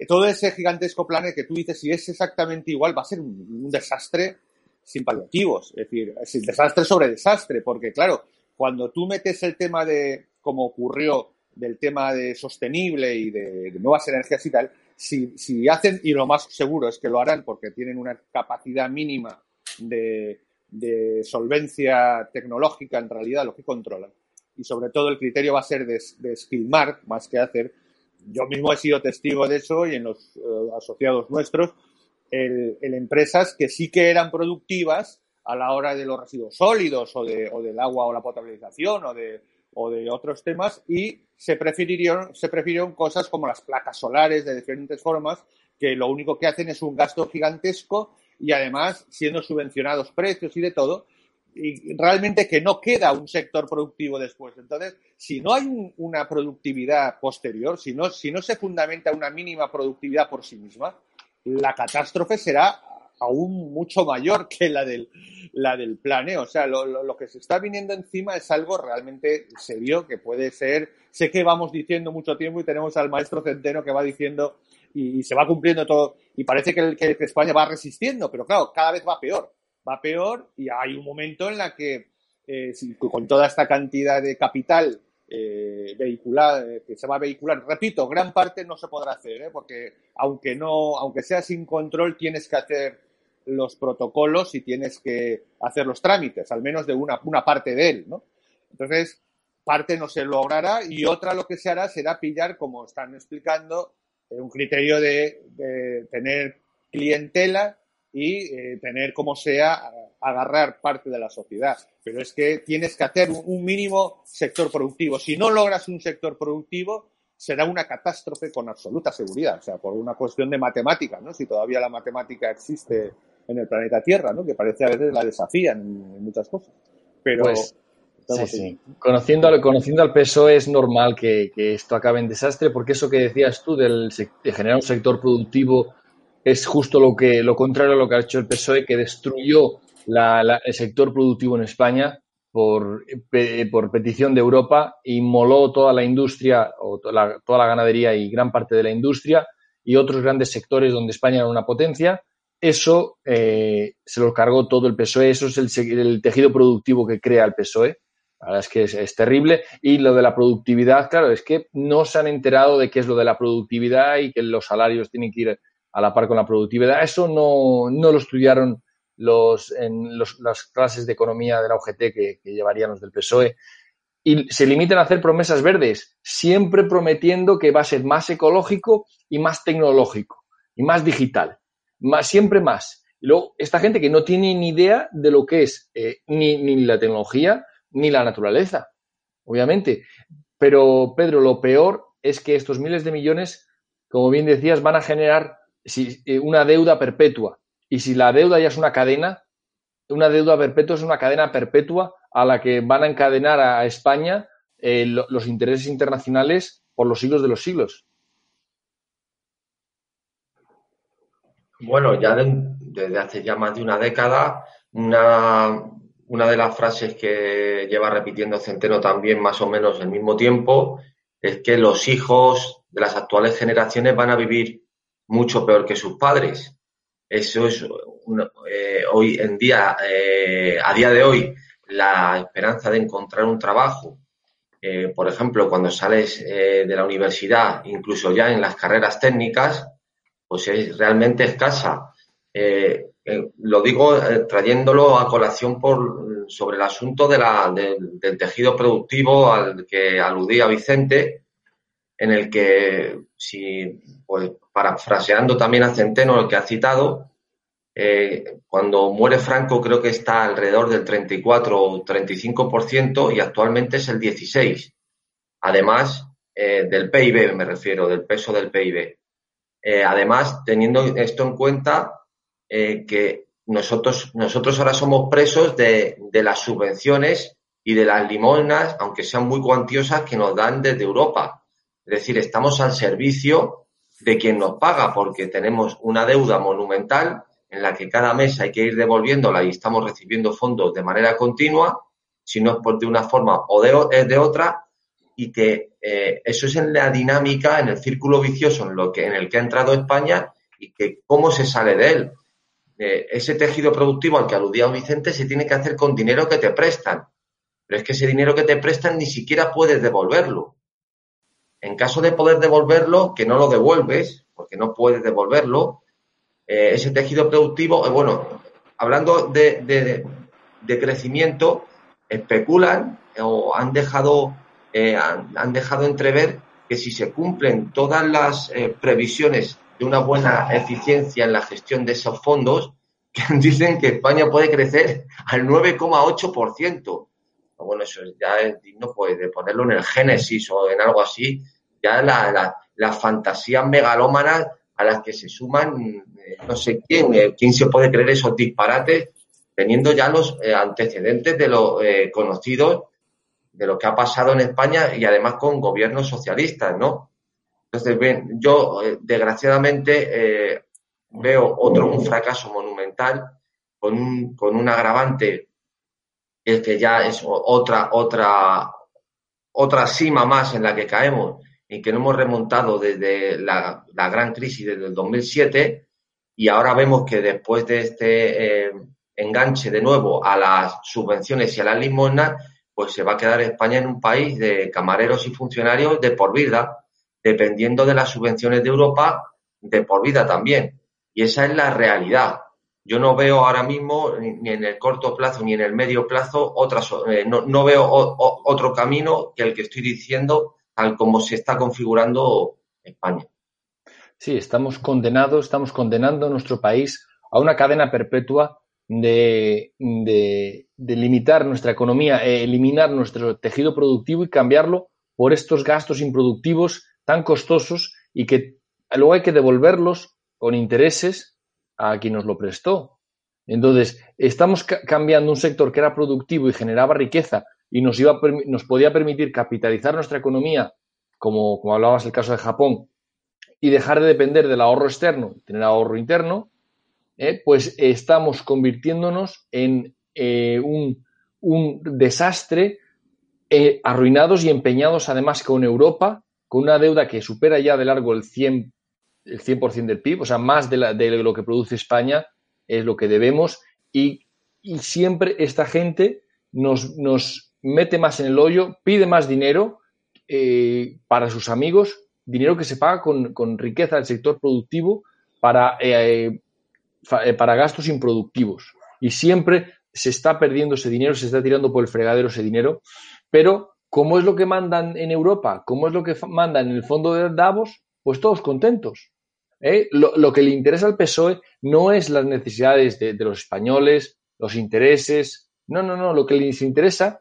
todo ese gigantesco plan que tú dices, si es exactamente igual, va a ser un, desastre sin paliativos. Es decir, es desastre sobre desastre, porque claro, cuando tú metes el tema de, como ocurrió, del tema de sostenible y de, de nuevas energías y tal, si, si, hacen, y lo más seguro es que lo harán porque tienen una capacidad mínima de, solvencia tecnológica en realidad lo que controlan. Y sobre todo el criterio va a ser de, skillmark más que hacer. Yo mismo he sido testigo de eso y en los eh, asociados nuestros, el, empresas que sí que eran productivas a la hora de los residuos sólidos o, de, o del agua o la potabilización o de, o de otros temas y se prefirieron, se prefirieron cosas como las placas solares de diferentes formas que lo único que hacen es un gasto gigantesco y además siendo subvencionados precios y de todo, y realmente que no queda un sector productivo después. Entonces, si no hay una productividad posterior, si no, si no se fundamenta una mínima productividad por sí misma, la catástrofe será aún mucho mayor [laughs] que la del, la del planeo. O sea, lo, lo, que se está viniendo encima es algo realmente serio que puede ser. Sé que vamos diciendo mucho tiempo y tenemos al maestro Centeno que va diciendo y, se va cumpliendo todo. Y parece que, que, España va resistiendo, pero claro, cada vez va peor. Va peor y hay un momento en la que eh, con toda esta cantidad de capital eh, vehicular, eh, que se va a vehicular, repito, gran parte no se podrá hacer, ¿eh? porque aunque no, aunque sea sin control, tienes que hacer los protocolos y tienes que hacer los trámites, al menos de una, una parte de él, ¿no? Entonces, parte no se logrará y otra lo que se hará será pillar, como están explicando, un criterio de, tener clientela y eh, tener como sea agarrar parte de la sociedad. Pero es que tienes que hacer un mínimo sector productivo. Si no logras un sector productivo, será una catástrofe con absoluta seguridad. O sea, por una cuestión de matemática, ¿no? Si todavía la matemática existe en el planeta Tierra, ¿no? Que parece a veces la desafían en muchas cosas. Pero, pues, Sí, sí. Conociendo, al, conociendo al PSOE es normal que, esto acabe en desastre, porque eso que decías tú del, de generar un sector productivo es justo lo que lo contrario a lo que ha hecho el PSOE, que destruyó el sector productivo en España por, por petición de Europa, inmoló toda la industria, o toda la, ganadería y gran parte de la industria y otros grandes sectores donde España era una potencia. Eso eh, se lo cargó todo el PSOE, eso es el, tejido productivo que crea el PSOE. La verdad es que es, terrible. Y lo de la productividad, claro, es que no se han enterado de qué es lo de la productividad y que los salarios tienen que ir a la par con la productividad. Eso no, no lo estudiaron los, las clases de economía de la UGT que, llevarían los del PSOE. Y se limitan a hacer promesas verdes, siempre prometiendo que va a ser más ecológico y más tecnológico y más digital. Más, siempre más. Y luego, esta gente que no tiene ni idea de lo que es eh, ni, ni la tecnología ni la naturaleza, obviamente. Pero, Pedro, lo peor es que estos miles de millones, como bien decías, van a generar eh, una deuda perpetua. Y si la deuda ya es una cadena, una deuda perpetua es una cadena perpetua a la que van a encadenar a España eh, los intereses internacionales por los siglos de los siglos. Bueno, ya desde hace ya más de una década, una, una de las frases que lleva repitiendo Centeno también más o menos al mismo tiempo es que los hijos de las actuales generaciones van a vivir mucho peor que sus padres. Eso es eh, hoy en día, eh, a día de hoy, la esperanza de encontrar un trabajo, eh, por ejemplo, cuando sales de la universidad, incluso ya en las carreras técnicas, pues es realmente escasa. Lo digo trayéndolo a colación por, sobre el asunto de la, del tejido productivo al que aludía Vicente, en el que, si, pues, parafraseando también a Centeno, el que ha citado, eh, cuando muere Franco creo que está alrededor del 34 o 35% y actualmente es el 16%. Además eh, del PIB, me refiero, del peso del PIB. Eh, además, teniendo esto en cuenta, que nosotros, nosotros ahora somos presos de, de las subvenciones y de las limonas, aunque sean muy cuantiosas, que nos dan desde Europa. Es decir, estamos al servicio de quien nos paga porque tenemos una deuda monumental en la que cada mes hay que ir devolviéndola y estamos recibiendo fondos de manera continua, si no es por de una forma o de, de otra, y que eh, eso es en la dinámica, en el círculo vicioso en, lo que, en el que ha entrado España y que cómo se sale de él. Eh, ese tejido productivo al que aludía Vicente se tiene que hacer con dinero que te prestan, pero es que ese dinero que te prestan ni siquiera puedes devolverlo. En caso de poder devolverlo, que no lo devuelves, porque no puedes devolverlo, eh, ese tejido productivo, eh, bueno, hablando de, crecimiento, especulan o han dejado, eh, han, dejado entrever que si se cumplen todas las previsiones de una buena eficiencia en la gestión de esos fondos, que [laughs] dicen que España puede crecer al 9,8%. Bueno, eso ya es digno pues, de ponerlo en el Génesis o en algo así. Ya la, la, las fantasías megalómanas a las que se suman eh, no sé quién, eh, quién se puede creer esos disparates teniendo ya los eh, antecedentes de lo conocidos de lo que ha pasado en España y además con gobiernos socialistas, ¿no? Entonces, bien, yo desgraciadamente veo otro un fracaso monumental con un, con un agravante que ya es otra otra otra cima más en la que caemos y que no hemos remontado desde la, gran crisis desde el 2007 y ahora vemos que después de este eh, enganche de nuevo a las subvenciones y a las limosnas, pues se va a quedar España en un país de camareros y funcionarios de por vida, dependiendo de las subvenciones de Europa, de por vida también. Y esa es la realidad. Yo no veo ahora mismo, ni en el corto plazo ni en el medio plazo, otras, eh, no, no, veo otro camino que el que estoy diciendo tal como se está configurando España. Sí, estamos condenados, estamos condenando a nuestro país a una cadena perpetua de, limitar nuestra economía, e eliminar nuestro tejido productivo y cambiarlo por estos gastos improductivos tan costosos y que luego hay que devolverlos con intereses a quien nos lo prestó. Entonces, estamos cambiando un sector que era productivo y generaba riqueza y nos, iba nos podía permitir capitalizar nuestra economía, como, como hablabas el caso de Japón, y dejar de depender del ahorro externo, tener ahorro interno, ¿eh? pues estamos convirtiéndonos en eh, un, un, desastre, eh, arruinados y empeñados además con Europa, con una deuda que supera ya de largo el 100%, el 100 del PIB, o sea, más de, la, de, lo que produce España es lo que debemos y, y siempre esta gente nos, nos, mete más en el hoyo, pide más dinero eh, para sus amigos, dinero que se paga con, con riqueza del sector productivo para, eh, eh, para gastos improductivos. Y siempre se está perdiendo ese dinero, se está tirando por el fregadero ese dinero, pero ¿cómo es lo que mandan en Europa? ¿Cómo es lo que mandan en el fondo de Davos? Pues todos contentos. ¿eh? Lo, que le interesa al PSOE no es las necesidades de, los españoles, los intereses, no, no, no, lo que les interesa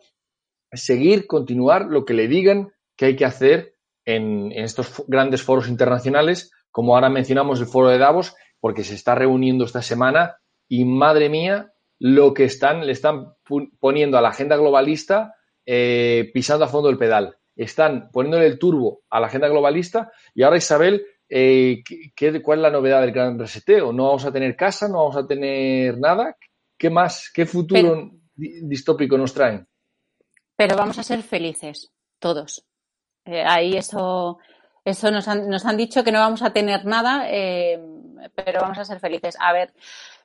es seguir, continuar lo que le digan que hay que hacer en, estos grandes foros internacionales, como ahora mencionamos el foro de Davos, porque se está reuniendo esta semana y madre mía, lo que le están poniendo a la agenda globalista eh, pisando a fondo el pedal. Están poniéndole el turbo a la agenda globalista y ahora Isabel, eh, ¿qué, ¿cuál es la novedad del gran reseteo? ¿No vamos a tener casa? ¿No vamos a tener nada? ¿Qué más? ¿Qué futuro pero, distópico nos traen? Pero vamos a ser felices, todos. Eh, ahí eso, eso nos han, nos han dicho que no vamos a tener nada, eh, pero vamos a ser felices. A ver,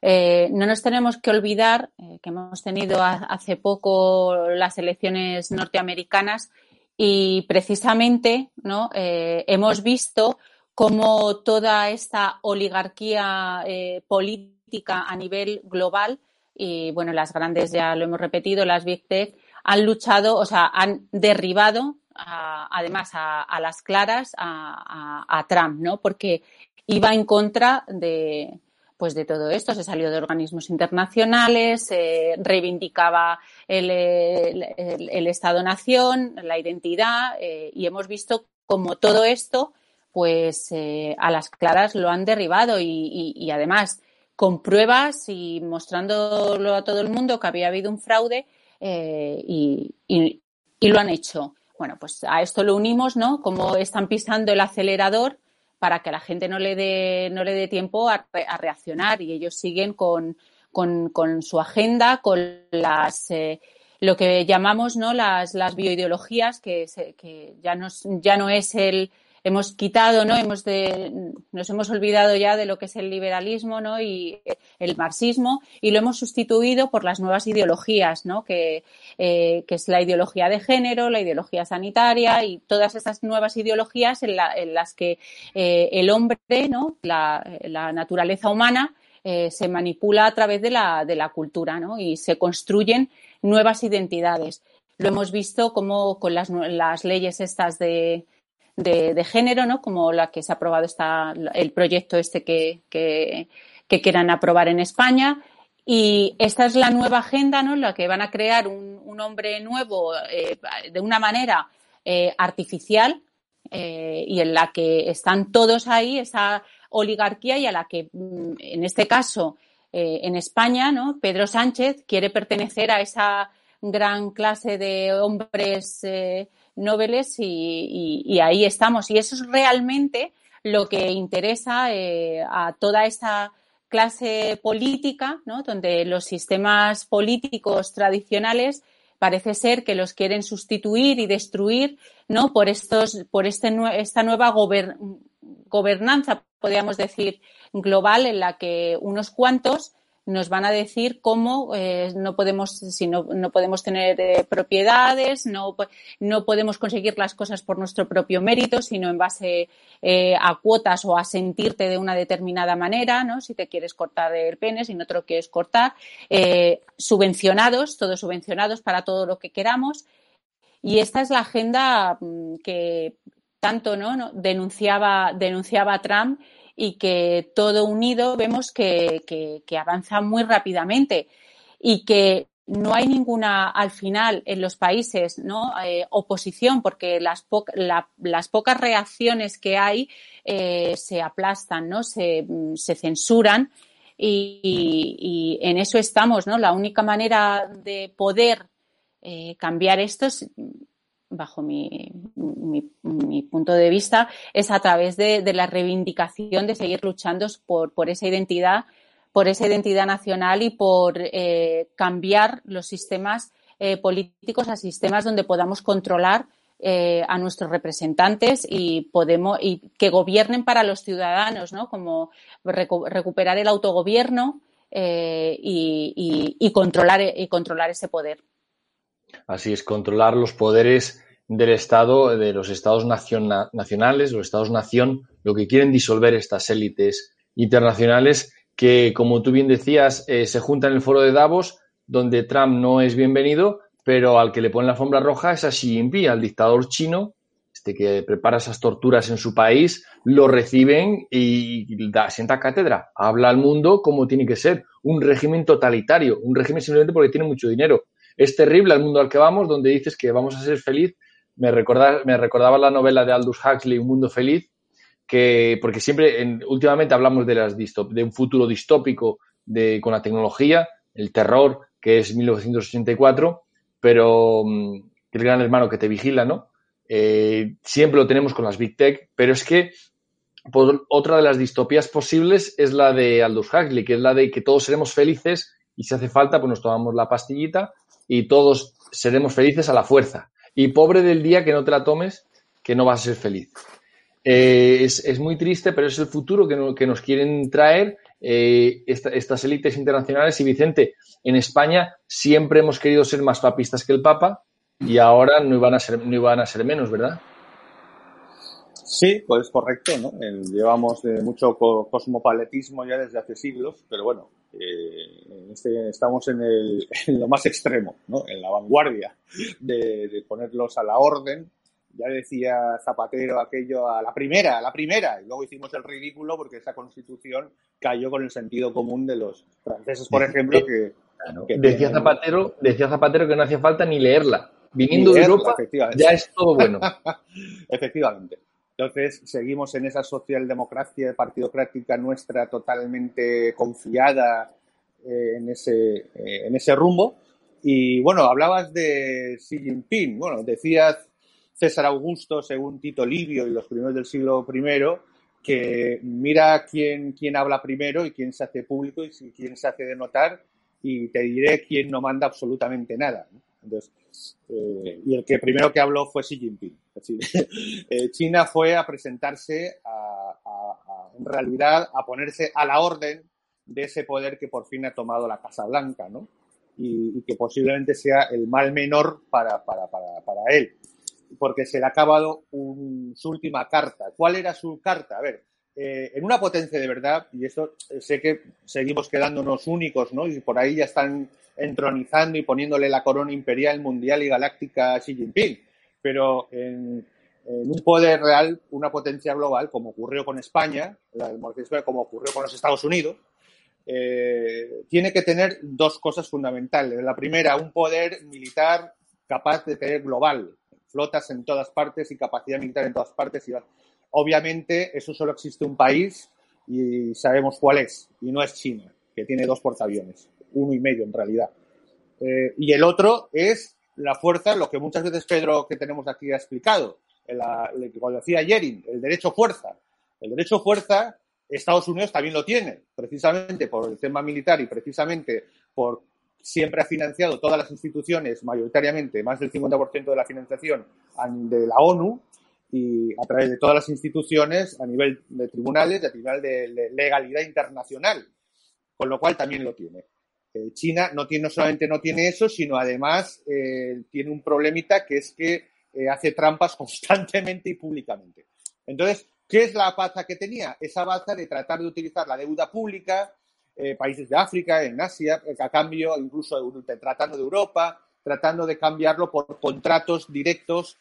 eh, no nos tenemos que olvidar eh, que hemos tenido hace poco las elecciones norteamericanas y precisamente ¿no? Eh, hemos visto cómo toda esta oligarquía política a nivel global y bueno, las grandes ya lo hemos repetido, las Big Tech, han luchado, o sea, han derribado además a, a, las claras a, a, Trump, ¿no? Porque iba en contra de, pues de todo esto, se salió de organismos internacionales, eh, reivindicaba el, el, Estado-Nación, la identidad, eh, y hemos visto como todo esto, pues eh, a las claras lo han derribado y, además con pruebas y mostrándolo a todo el mundo que había habido un fraude eh, y, y, lo han hecho. Bueno, pues a esto lo unimos, ¿no? Como están pisando el acelerador para que la gente no le dé, no le dé tiempo a, a reaccionar y ellos siguen con, con, con su agenda, con las, eh, lo que llamamos ¿no? las, las bioideologías, que, se, que ya, no, ya no es el, hemos quitado, ¿no? Hemos nos hemos olvidado ya de lo que es el liberalismo, ¿no? Y el marxismo y lo hemos sustituido por las nuevas ideologías, ¿no? Que, eh, que es la ideología de género, la ideología sanitaria y todas esas nuevas ideologías en, la, en las que eh, el hombre, ¿no? La, naturaleza humana eh, se manipula a través de la, de la cultura, ¿no? Y se construyen nuevas identidades. Lo hemos visto como con las, las leyes estas de, de, género, ¿no? Como la que se ha aprobado está el proyecto este que, que, quieran aprobar en España. Y esta es la nueva agenda, ¿no? La que van a crear un, hombre nuevo eh, de una manera eh, artificial eh, y en la que están todos ahí, esa oligarquía y a la que, mm, en este caso, en España, ¿no? Pedro Sánchez quiere pertenecer a esa gran clase de hombres nobles y, ahí estamos. Y eso es realmente lo que interesa eh, a toda esta clase política, ¿no? donde los sistemas políticos tradicionales parece ser que los quieren sustituir y destruir ¿no? por, estos, por este, esta nueva gober, gobernanza, podríamos decir, global en la que unos cuantos nos van a decir cómo eh, no podemos, si no, no podemos tener eh, propiedades, no, no podemos conseguir las cosas por nuestro propio mérito, sino en base eh, a cuotas o a sentirte de una determinada manera, ¿no? Si te quieres cortar el pene, si no te lo quieres cortar, subvencionados, todos subvencionados para todo lo que queramos. Y esta es la agenda mm, que tanto ¿no? denunciaba, denunciaba Trump y que todo unido vemos que, que, avanza muy rápidamente y que no hay ninguna, al final, en los países. Eh, oposición, porque las, po la, las, pocas reacciones que hay eh, se aplastan, ¿no? Se, se censuran y, en eso estamos, ¿no? La única manera de poder eh, cambiar esto, bajo mi, punto de vista, es a través de, la reivindicación de seguir luchando por, esa identidad, por esa identidad nacional y por eh, cambiar los sistemas eh, políticos a sistemas donde podamos controlar eh, a nuestros representantes y podemos y que gobiernen para los ciudadanos, ¿no? Como recuperar el autogobierno y, controlar y controlar ese poder. Así es, controlar los poderes del Estado, de los Estados nacionales, los Estados-nación, lo que quieren disolver estas élites internacionales que, como tú bien decías, eh, se juntan en el foro de Davos, donde Trump no es bienvenido, pero al que le ponen la alfombra roja es a Xi Jinping, al dictador chino, este que prepara esas torturas en su país, lo reciben y da, sienta cátedra, habla al mundo como tiene que ser, un régimen totalitario, un régimen simplemente porque tiene mucho dinero. Es terrible el mundo al que vamos, donde dices que vamos a ser feliz. Me, me recordaba la novela de Aldous Huxley, Un mundo feliz, que, porque siempre, últimamente hablamos de, las de un futuro distópico de, con la tecnología, el terror, que es 1984, pero mm, el gran hermano que te vigila, ¿no? Eh, siempre lo tenemos con las Big Tech, pero es que otra de las distopías posibles es la de Aldous Huxley, que es la de que todos seremos felices y si hace falta, pues nos tomamos la pastillita y todos seremos felices a la fuerza. Y pobre del día que no te la tomes, que no vas a ser feliz. Eh, es, muy triste, pero es el futuro que, nos quieren traer eh, estas élites internacionales. Y Vicente, en España siempre hemos querido ser más papistas que el Papa y ahora no iban a ser, no iban a ser menos, ¿verdad? Sí, pues correcto, ¿no? llevamos de mucho cosmopaletismo ya desde hace siglos, pero bueno, eh, este, estamos en, el, [laughs] en, lo más extremo, ¿no? En la vanguardia de, de, ponerlos a la orden. Ya decía Zapatero aquello a la primera, a la primera, y luego hicimos el ridículo porque esa constitución cayó con el sentido común de los franceses, por ejemplo, que, decía Zapatero, decía Zapatero que no hacía falta ni leerla. Viniendo de Europa, ya es todo bueno. [laughs] efectivamente. Entonces, seguimos en esa socialdemocracia partidocrática nuestra totalmente confiada eh, en, ese, eh, en ese rumbo. Y bueno, hablabas de Xi Jinping. Bueno, decías César Augusto, según Tito Livio y los primeros del siglo I, que mira quién, quién habla primero y quién se hace público y quién se hace de notar y te diré quién no manda absolutamente nada. Entonces, eh, y el que primero que habló fue Xi Jinping. [laughs] Eh, China fue a presentarse, en realidad, a ponerse a la orden de ese poder que por fin ha tomado la Casa Blanca, ¿no? Y, que posiblemente sea el mal menor para, él, porque se le ha acabado su última carta. ¿Cuál era su carta? A ver, eh, en una potencia de verdad, y esto sé que seguimos quedándonos únicos, ¿no? Y por ahí ya están entronizando y poniéndole la corona imperial, mundial y galáctica a Xi Jinping pero en, un poder real, una potencia global, como ocurrió con España, como ocurrió con los Estados Unidos, eh, tiene que tener dos cosas fundamentales. La primera, un poder militar capaz de tener global, flotas en todas partes y capacidad militar en todas partes. Y, obviamente, eso solo existe un país y sabemos cuál es, y no es China, que tiene dos portaaviones, uno y medio en realidad. Eh, y el otro es la fuerza, lo que muchas veces Pedro que tenemos aquí ha explicado, cuando decía Yerin, el derecho fuerza. El derecho fuerza, Estados Unidos también lo tiene, precisamente por el tema militar y precisamente por siempre ha financiado todas las instituciones, mayoritariamente, más del 50% de la financiación de la ONU y a través de todas las instituciones a nivel de tribunales a nivel de legalidad internacional, con lo cual también lo tiene. Eh, China no, tiene, solamente no tiene eso, sino además eh, tiene un problemita que es que eh, hace trampas [laughs] constantemente y públicamente. Entonces, ¿qué es la baza que tenía? Esa baza de tratar de utilizar la deuda pública, países de África, en Asia, a cambio, incluso tratando de Europa, tratando de cambiarlo por contratos directos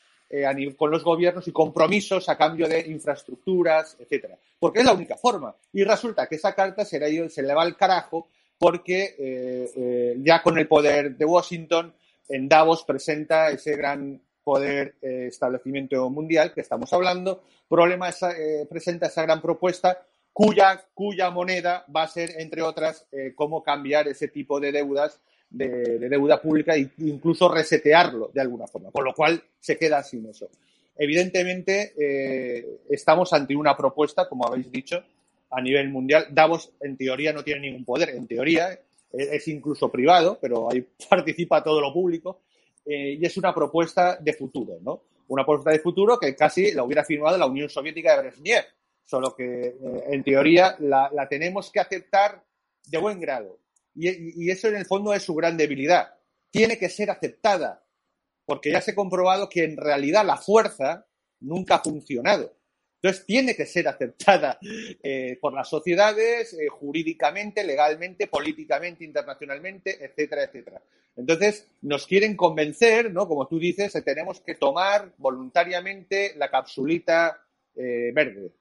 con los gobiernos y compromisos a cambio de infraestructuras, etcétera. Porque es la única forma. Y resulta que esa carta se le, se le va al carajo porque eh, eh, ya con el poder de Washington, en Davos presenta ese gran poder eh, establecimiento mundial que estamos hablando, problema presenta esa gran propuesta cuya, cuya moneda va a ser, entre otras, cómo cambiar ese tipo de deudas de, deuda pública e incluso resetearlo de alguna forma, con lo cual se queda sin eso. Evidentemente, estamos ante una propuesta, como habéis dicho, a nivel mundial. Davos, en teoría, no tiene ningún poder. En teoría, es, incluso privado, pero ahí [laughs] participa todo lo público. Eh, y es una propuesta de futuro, ¿no? Una propuesta de futuro que casi la hubiera firmado la Unión Soviética de Brezhnev, solo que eh, en teoría la, tenemos que aceptar de buen grado. y eso en el fondo es su gran debilidad. Tiene que ser aceptada, porque ya se ha comprobado que en realidad la fuerza nunca ha funcionado. Entonces tiene que ser aceptada eh, por las sociedades eh, jurídicamente, legalmente, políticamente, internacionalmente, etcétera, etcétera. Entonces nos quieren convencer, ¿no? Como tú dices, que tenemos que tomar voluntariamente la capsulita eh, verde.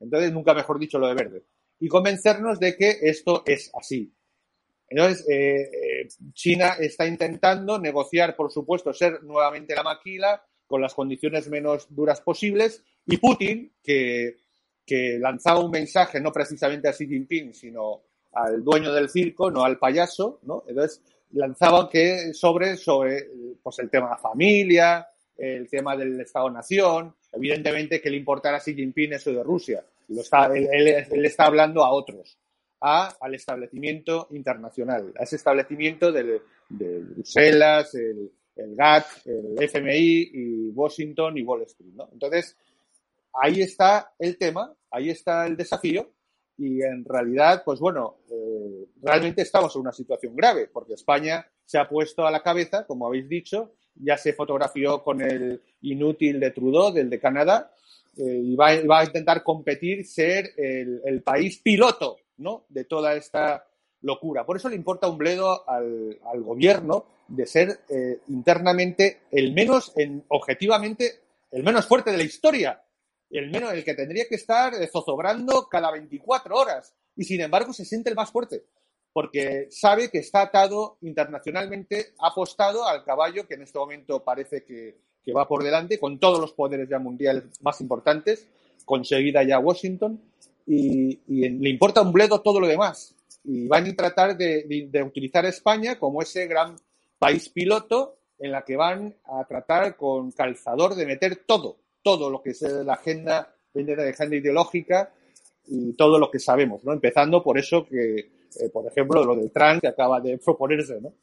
Entonces, nunca mejor dicho lo de verde. Y convencernos de que esto es así. Entonces, China está intentando negociar, por supuesto, ser nuevamente la maquila con las condiciones menos duras posibles y Putin, que, lanzaba un mensaje no precisamente a Xi Jinping, sino al dueño del circo, no al payaso, ¿no? Entonces lanzaba que sobre, sobre pues el tema de la familia, el tema del Estado-Nación, evidentemente que le importara a Xi Jinping eso de Rusia. Lo está, él, está hablando a otros, a, al establecimiento internacional, a ese establecimiento del, de Bruselas, el, el GATT, el FMI y Washington y Wall Street. ¿no? Entonces, ahí está el tema, ahí está el desafío y en realidad, pues bueno, eh, realmente estamos en una situación grave porque España se ha puesto a la cabeza, como habéis dicho, ya se fotografió con el inútil de Trudeau, del de Canadá, eh, y va, a intentar competir, ser el, el, país piloto ¿no? de toda esta locura. Por eso le importa un bledo al, gobierno de ser eh, internamente el menos, en, objetivamente, el menos fuerte de la historia el menos, el que tendría que estar zozobrando cada 24 horas. Y sin embargo se siente el más fuerte, porque sabe que está atado internacionalmente, apostado al caballo que en este momento parece que, va por delante, con todos los poderes ya mundiales más importantes, conseguida ya Washington, y, le importa un bledo todo lo demás. Y van a tratar de, utilizar a España como ese gran país piloto en la que van a tratar con calzador de meter todo, todo lo que es la agenda, la agenda ideológica y todo lo que sabemos, ¿no? Empezando por eso que, eh, por ejemplo, lo del Trump que acaba de proponerse, ¿no?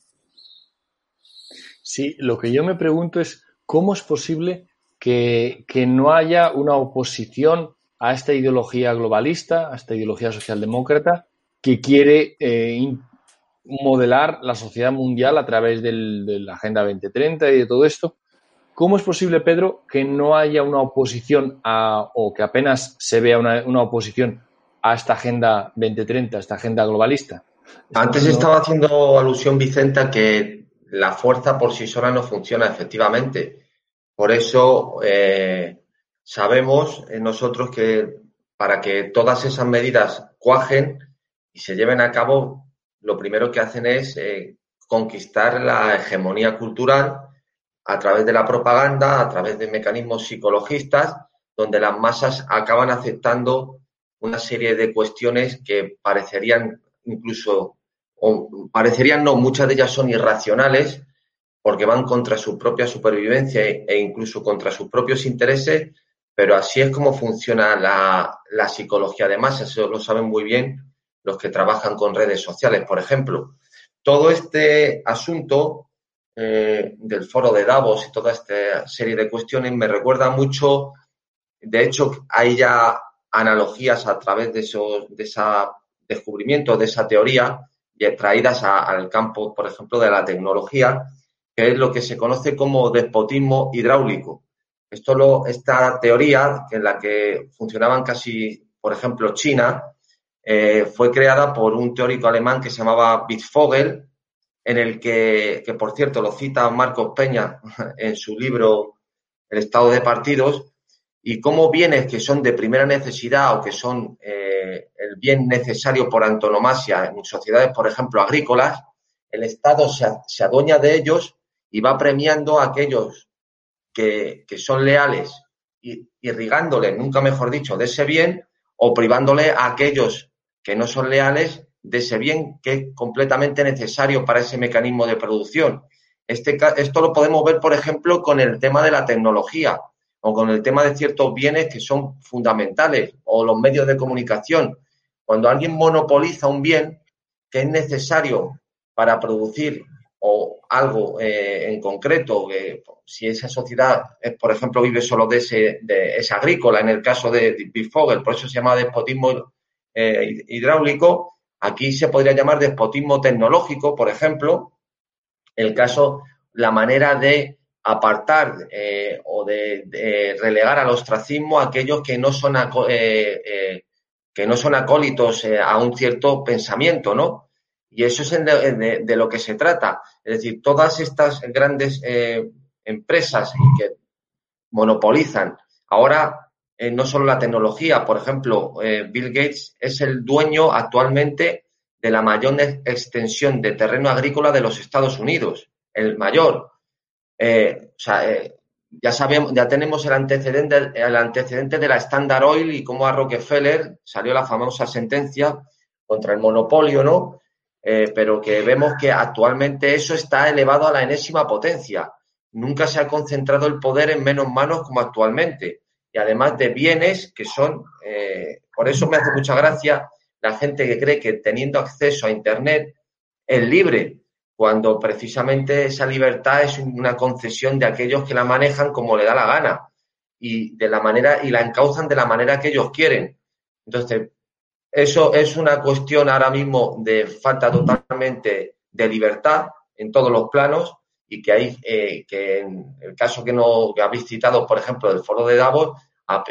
Sí, lo que yo me pregunto es cómo es posible que, no haya una oposición a esta ideología globalista, a esta ideología socialdemócrata, que quiere eh, modelar la sociedad mundial a través de la Agenda 2030 y de todo esto, ¿Cómo es posible, Pedro, que no haya una oposición a, o que apenas se vea una, oposición a esta Agenda 2030, a esta agenda globalista? Antes estaba haciendo alusión, Vicenta, que la fuerza por sí sola no funciona efectivamente. Por eso eh, sabemos nosotros que para que todas esas medidas cuajen y se lleven a cabo, lo primero que hacen es eh, conquistar la hegemonía cultural a través de la propaganda, a través de mecanismos psicologistas, donde las masas acaban aceptando una serie de cuestiones que parecerían incluso, o parecerían no, muchas de ellas son irracionales, porque van contra su propia supervivencia e incluso contra sus propios intereses, pero así es como funciona la, la psicología de masas, eso lo saben muy bien los que trabajan con redes sociales, por ejemplo. Todo este asunto eh, del foro de Davos y toda esta serie de cuestiones me recuerda mucho, de hecho hay ya analogías a través de, esos, de ese descubrimiento, de esa teoría, traídas al campo, por ejemplo, de la tecnología, que es lo que se conoce como despotismo hidráulico. Esto lo, esta teoría, en la que funcionaban casi, por ejemplo, China, eh, fue creada por un teórico alemán que se llamaba Wittfogel, en el que, que, por cierto, lo cita Marcos Peña [laughs] en su libro El estado de partidos, y cómo bienes que son de primera necesidad o que son eh, el bien necesario por antonomasia en sociedades, por ejemplo, agrícolas, el Estado se, adueña de ellos y va premiando a aquellos que, que son leales, y, irrigándoles, nunca mejor dicho, de ese bien, o privándole a aquellos que no son leales de ese bien que es completamente necesario para ese mecanismo de producción. Este, esto lo podemos ver, por ejemplo, con el tema de la tecnología o con el tema de ciertos bienes que son fundamentales o los medios de comunicación. Cuando alguien monopoliza un bien que es necesario para producir o algo eh, en concreto, si esa sociedad, por ejemplo, vive solo de ese, de, es agrícola, en el caso de Bifogel, por eso se llama despotismo eh, hidráulico, aquí se podría llamar despotismo tecnológico, por ejemplo, el caso, la manera de apartar eh, o de, relegar al ostracismo a aquellos que no son, que no son acólitos a un cierto pensamiento, ¿no? Y eso es de, lo que se trata. Es decir, todas estas grandes eh, empresas que monopolizan ahora eh, no solo la tecnología, por ejemplo, eh, Bill Gates es el dueño actualmente de la mayor extensión de terreno agrícola de los Estados Unidos, el mayor. o sea, ya sabemos, ya tenemos el antecedente, el antecedente de la Standard Oil y cómo a Rockefeller salió la famosa sentencia contra el monopolio, ¿no? Eh, pero que vemos que actualmente eso está elevado a la enésima potencia. Nunca se ha concentrado el poder en menos manos como actualmente. Y además de bienes que son, eh, por eso me hace mucha gracia la gente que cree que teniendo acceso a Internet es libre, cuando precisamente esa libertad es una concesión de aquellos que la manejan como le da la gana y de la manera y la encauzan de la manera que ellos quieren. Entonces, eso es una cuestión ahora mismo de falta totalmente de libertad en todos los planos y que hay eh, que en el caso que no que habéis citado, por ejemplo, del foro de Davos,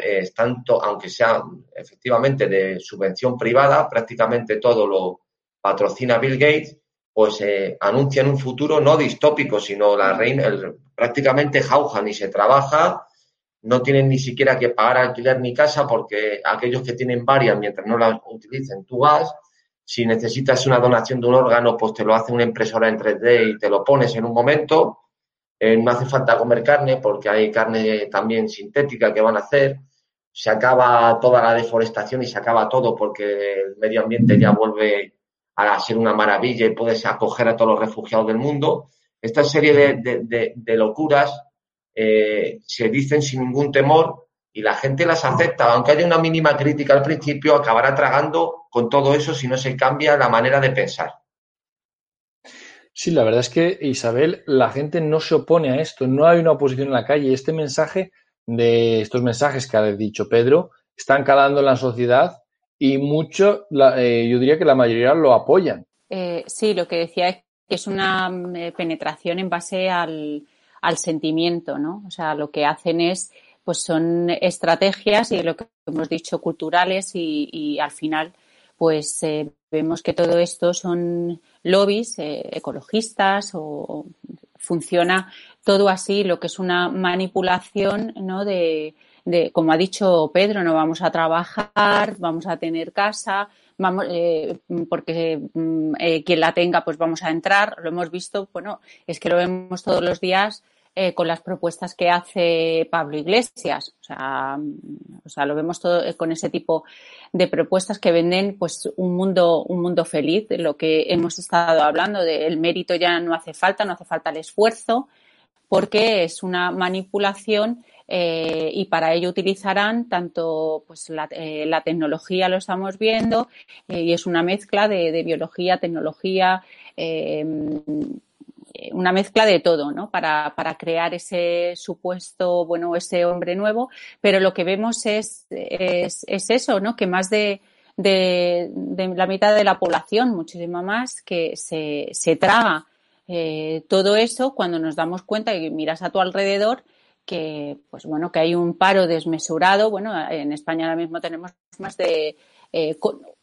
es tanto, aunque sea efectivamente de subvención privada, prácticamente todo lo patrocina Bill Gates, pues eh, anuncian un futuro no distópico, sino la reina, prácticamente jauja y se trabaja no tienen ni siquiera que pagar alquiler ni casa porque aquellos que tienen varias, mientras no las utilicen, tú vas. Si necesitas una donación de un órgano, pues te lo hace una impresora en 3D y te lo pones en un momento. Eh, no hace falta comer carne porque hay carne también sintética que van a hacer. Se acaba toda la deforestación y se acaba todo porque el medio ambiente ya vuelve a ser una maravilla y puedes acoger a todos los refugiados del mundo. Esta serie de, locuras eh, se dicen sin ningún temor y la gente las acepta, aunque haya una mínima crítica al principio, acabará tragando con todo eso si no se cambia la manera de pensar. Sí, la verdad es que, Isabel, la gente no se opone a esto, no hay una oposición en la calle. Este mensaje de estos mensajes que ha dicho Pedro están calando en la sociedad y mucho, eh, yo diría que la mayoría lo apoyan. Eh, sí, lo que decía es que es una penetración en base al, al sentimiento, ¿no? O sea, lo que hacen es, pues son estrategias y lo que hemos dicho culturales y, al final, pues eh, vemos que todo esto son lobbies eh, ecologistas o funciona todo así, lo que es una manipulación, ¿no? De, de, como ha dicho Pedro, no vamos a trabajar, vamos a tener casa, vamos, eh, porque mm, quien la tenga, pues vamos a entrar. Lo hemos visto, bueno, es que lo vemos todos los días eh, con las propuestas que hace Pablo Iglesias. O sea, o sea, lo vemos todo eh, con ese tipo de propuestas que venden pues un mundo, un mundo feliz, lo que hemos estado hablando del mérito ya no hace falta, no hace falta el esfuerzo, porque es una manipulación eh, y para ello utilizarán tanto pues la, tecnología lo estamos viendo y es una mezcla de, de biología, tecnología, una mezcla de todo, ¿no? Para, para, crear ese supuesto, bueno, ese hombre nuevo, pero lo que vemos es, es, es eso, ¿no? Que más de, de, la mitad de la población, muchísimo más, que se, se traga eh, todo eso cuando nos damos cuenta y miras a tu alrededor que, pues bueno, que hay un paro desmesurado. Bueno, en España ahora mismo tenemos más de, eh,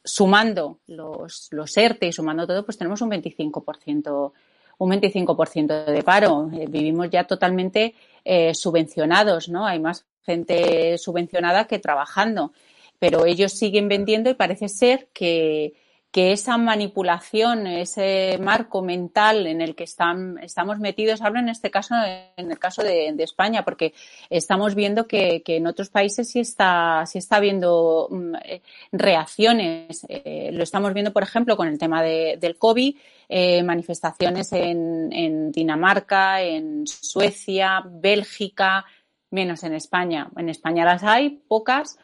sumando los, los ERTE y sumando todo, pues tenemos un 25% un 25% de paro. Eh, vivimos ya totalmente eh, subvencionados, ¿no? Hay más gente subvencionada que trabajando, pero ellos siguen vendiendo y parece ser que, que esa manipulación, ese marco mental en el que están, estamos metidos, hablo en este caso, en el caso de, España, porque estamos viendo que, en otros países sí está, sí está habiendo mm, eh, reacciones. Eh, lo estamos viendo, por ejemplo, con el tema del COVID, eh, manifestaciones en Dinamarca, en Suecia, Bélgica, menos en España. En España las hay, pocas,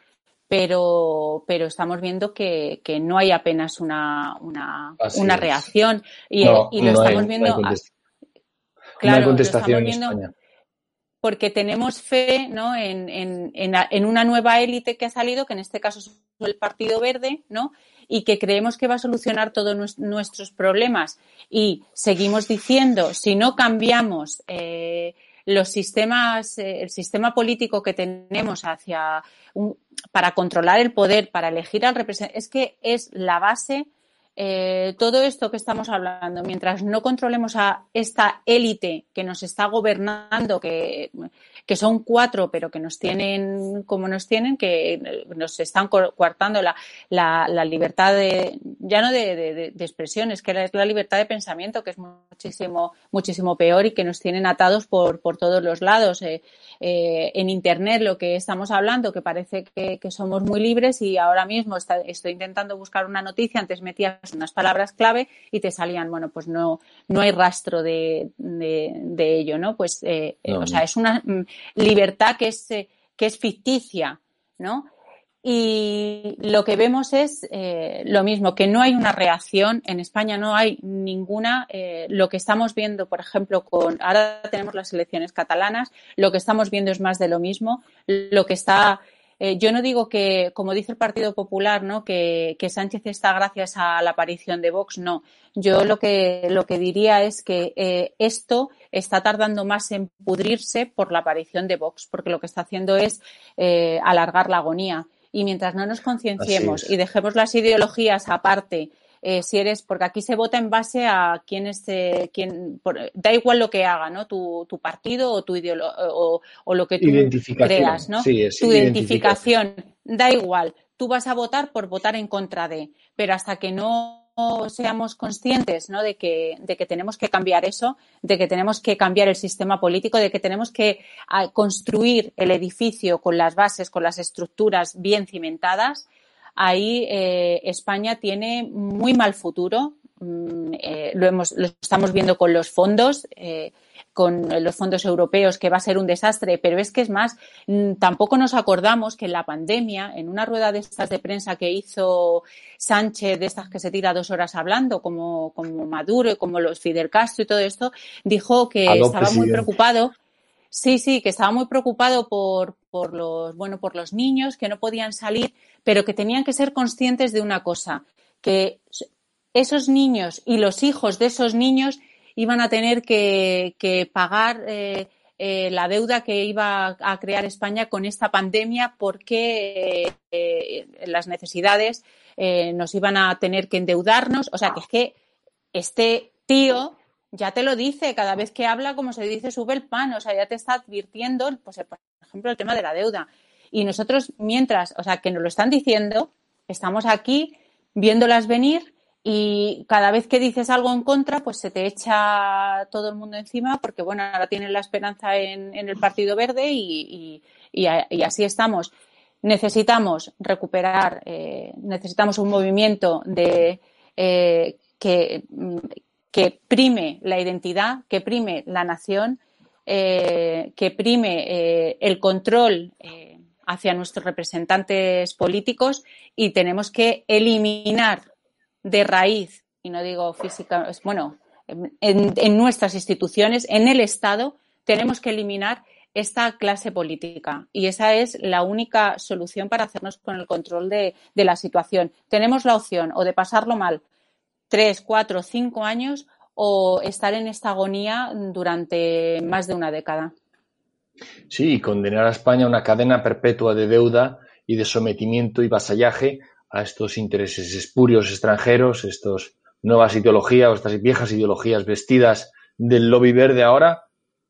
pero, pero estamos viendo que, que no hay apenas una, una, una reacción. Y, lo estamos viendo. claro, contestación en España. Porque tenemos fe ¿no? en, en, en, una nueva élite que ha salido, que en este caso es el Partido Verde, ¿no? y que creemos que va a solucionar todos nuestros problemas. Y seguimos diciendo, si no cambiamos eh, los sistemas, eh, el sistema político que tenemos hacia para controlar el poder, para elegir al representante, es que es la base eh, todo esto que estamos hablando, mientras no controlemos a esta élite que nos está gobernando, que, que, son cuatro, pero que nos tienen como nos tienen, que nos están coartando la, la, la libertad de, ya no de, de, de, expresión, es que es la libertad de pensamiento, que es muchísimo, muchísimo peor y que nos tienen atados por, por todos los lados. Eh, eh, en Internet, lo que estamos hablando, que parece que, que somos muy libres y ahora mismo está, estoy intentando buscar una noticia, antes metía unas palabras clave y te salían, bueno, pues no, no hay rastro de, de, ello, ¿no? Pues, eh, eh, o sea, es una mm, libertad que es, eh, que es ficticia, ¿no? Y lo que vemos es lo mismo, que no hay una reacción. En España no hay ninguna. lo que estamos viendo, por ejemplo, con ahora tenemos las elecciones catalanas, lo que estamos viendo es más de lo mismo. Lo que está eh, yo no digo que, como dice el Partido Popular, ¿no? Que, Sánchez está gracias a la aparición de Vox, no. Yo lo que, lo que diría es que eh, esto está tardando más en pudrirse por la aparición de Vox, porque lo que está haciendo es eh, alargar la agonía. Y mientras no nos concienciemos y dejemos las ideologías aparte eh, si eres, porque aquí se vota en base a quién es, eh, quién, da igual lo que haga, ¿no? Tu, tu partido o tu o, o, lo que tú creas, ¿no? tu identificación. da igual. Tú vas a votar por votar en contra de, pero hasta que no seamos conscientes ¿no? de, que, de que tenemos que cambiar eso, de que tenemos que cambiar el sistema político, de que tenemos que ah, construir el edificio con las bases, con las estructuras bien cimentadas, ahí eh, España tiene muy mal futuro. Mm, eh, lo, hemos, lo estamos viendo con los fondos, eh, con los fondos europeos, que va a ser un desastre, pero es que es más, mm, tampoco nos acordamos que en la pandemia, en una rueda de estas de prensa que hizo Sánchez, de estas que se tira dos horas hablando, como, como Maduro y como los Fidel Castro y todo esto, dijo que estaba muy preocupado Sí, sí, que estaba muy preocupado por, por, los, bueno, por los niños que no podían salir, pero que tenían que ser conscientes de una cosa, que esos niños y los hijos de esos niños iban a tener que, pagar eh, eh, la deuda que iba a crear España con esta pandemia porque eh, las necesidades nos iban a tener que endeudarnos. O sea, que es que este tío ya te lo dice, cada vez que habla, como se dice, sube el pan, o sea, ya te está advirtiendo, pues, por ejemplo, el tema de la deuda. Y nosotros, mientras, o sea, que nos lo están diciendo, estamos aquí viéndolas venir y cada vez que dices algo en contra, pues se te echa todo el mundo encima porque, bueno, ahora tienen la esperanza en, el Partido Verde y, así estamos. Necesitamos recuperar, eh, necesitamos un movimiento de eh, que, que prime la identidad, que prime la nación, eh, que prime eh, el control eh, hacia nuestros representantes políticos y tenemos que eliminar de raíz, y no digo física, bueno, en, nuestras instituciones, en el Estado, tenemos que eliminar esta clase política. Y esa es la única solución para hacernos con el control de, de la situación. Tenemos la opción o de pasarlo mal tres, cuatro, cinco años o estar en esta agonía durante más de una década. Sí, y condenar a España a una cadena perpetua de deuda y de sometimiento y vasallaje a estos intereses espurios extranjeros, estas nuevas ideologías o estas viejas ideologías vestidas del lobby verde ahora,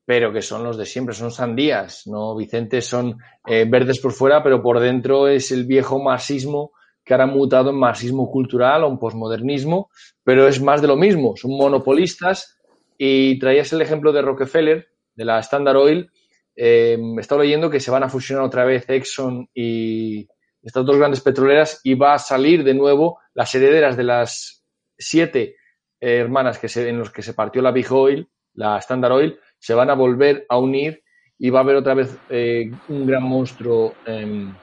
pero que son los de siempre, son sandías, ¿no, Vicente? Son eh, verdes por fuera, pero por dentro es el viejo marxismo que ahora han mutado en marxismo cultural o en posmodernismo, pero es más de lo mismo, son monopolistas y traías el ejemplo de Rockefeller, de la Standard Oil, eh, estado leyendo que se van a fusionar otra vez Exxon y estas dos grandes petroleras y va a salir de nuevo las herederas de las siete eh, hermanas que se, en los que se partió la Big Oil, la Standard Oil, se van a volver a unir y va a haber otra vez eh, un gran monstruo em,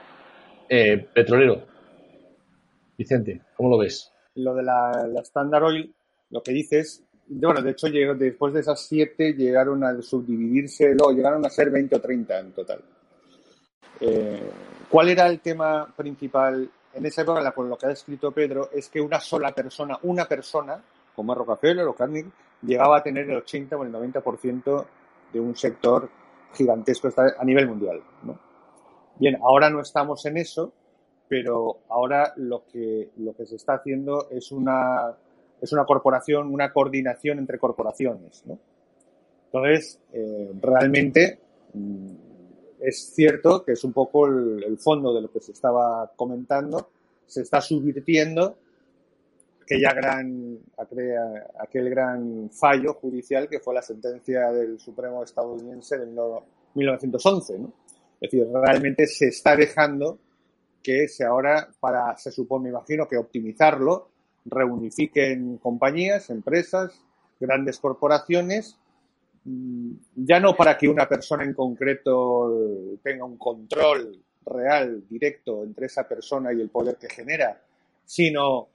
eh, petrolero. Vicente, ¿cómo lo ves? Lo de la, Standard Oil, lo que dices, bueno, de hecho, después de esas siete llegaron a subdividirse, luego llegaron a ser 20 o 30 en total. ¿Cuál era el tema principal en esa época? Con lo que ha descrito Pedro, es que una sola persona, una persona, como Rockefeller o Carnegie, llegaba a tener el 80 o el 90% de un sector gigantesco a nivel mundial. Bien, ahora no estamos en eso, pero ahora lo que, lo que se está haciendo es una, es una corporación, una coordinación entre corporaciones. Entonces, eh, realmente mm, es cierto que es un poco el, el, fondo de lo que se estaba comentando, se está subvirtiendo aquella gran, aquel gran fallo judicial que fue la sentencia del Supremo estadounidense en 1911. ¿no? Es decir, realmente se está dejando que se ahora, para, se supone, imagino, que optimizarlo, reunifiquen compañías, empresas, grandes corporaciones, mm, ya no para que una persona en concreto tenga un control real, directo entre esa persona y el poder que genera, sino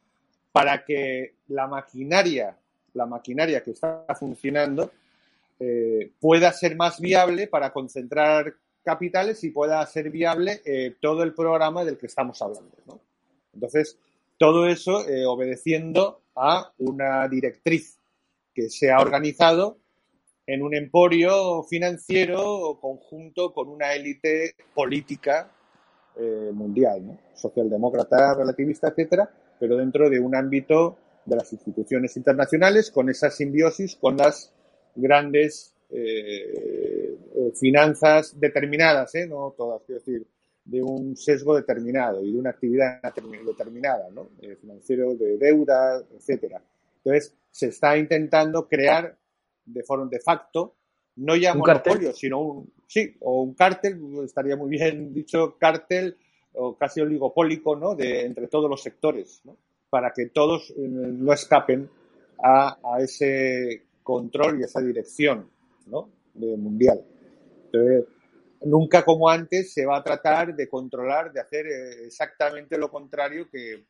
para que la maquinaria, la maquinaria que está funcionando, eh, pueda ser más viable para concentrar capitales y pueda ser viable eh, todo el programa del que estamos hablando. Entonces, todo eso eh, obedeciendo a una directriz que se ha organizado en un emporio financiero conjunto con una élite política mundial, socialdemócrata, relativista, etcétera, pero dentro de un ámbito de las instituciones internacionales, con esa simbiosis con las grandes eh, eh, finanzas determinadas, ¿eh? no todas, quiero decir, de un sesgo determinado y de una actividad determinada, ¿no? financiero, de deuda, etcétera. Entonces, se está intentando crear de forma de facto, no ya un monopolio, sino un, sí, o un cártel, estaría muy bien [laughs] dicho cártel, o casi oligopólico ¿no? de, entre todos los sectores, ¿no? para que todos eh, no escapen a, a, ese control y esa dirección ¿no? de mundial. Entonces, nunca como antes se va a tratar de controlar, de hacer eh, exactamente lo contrario que,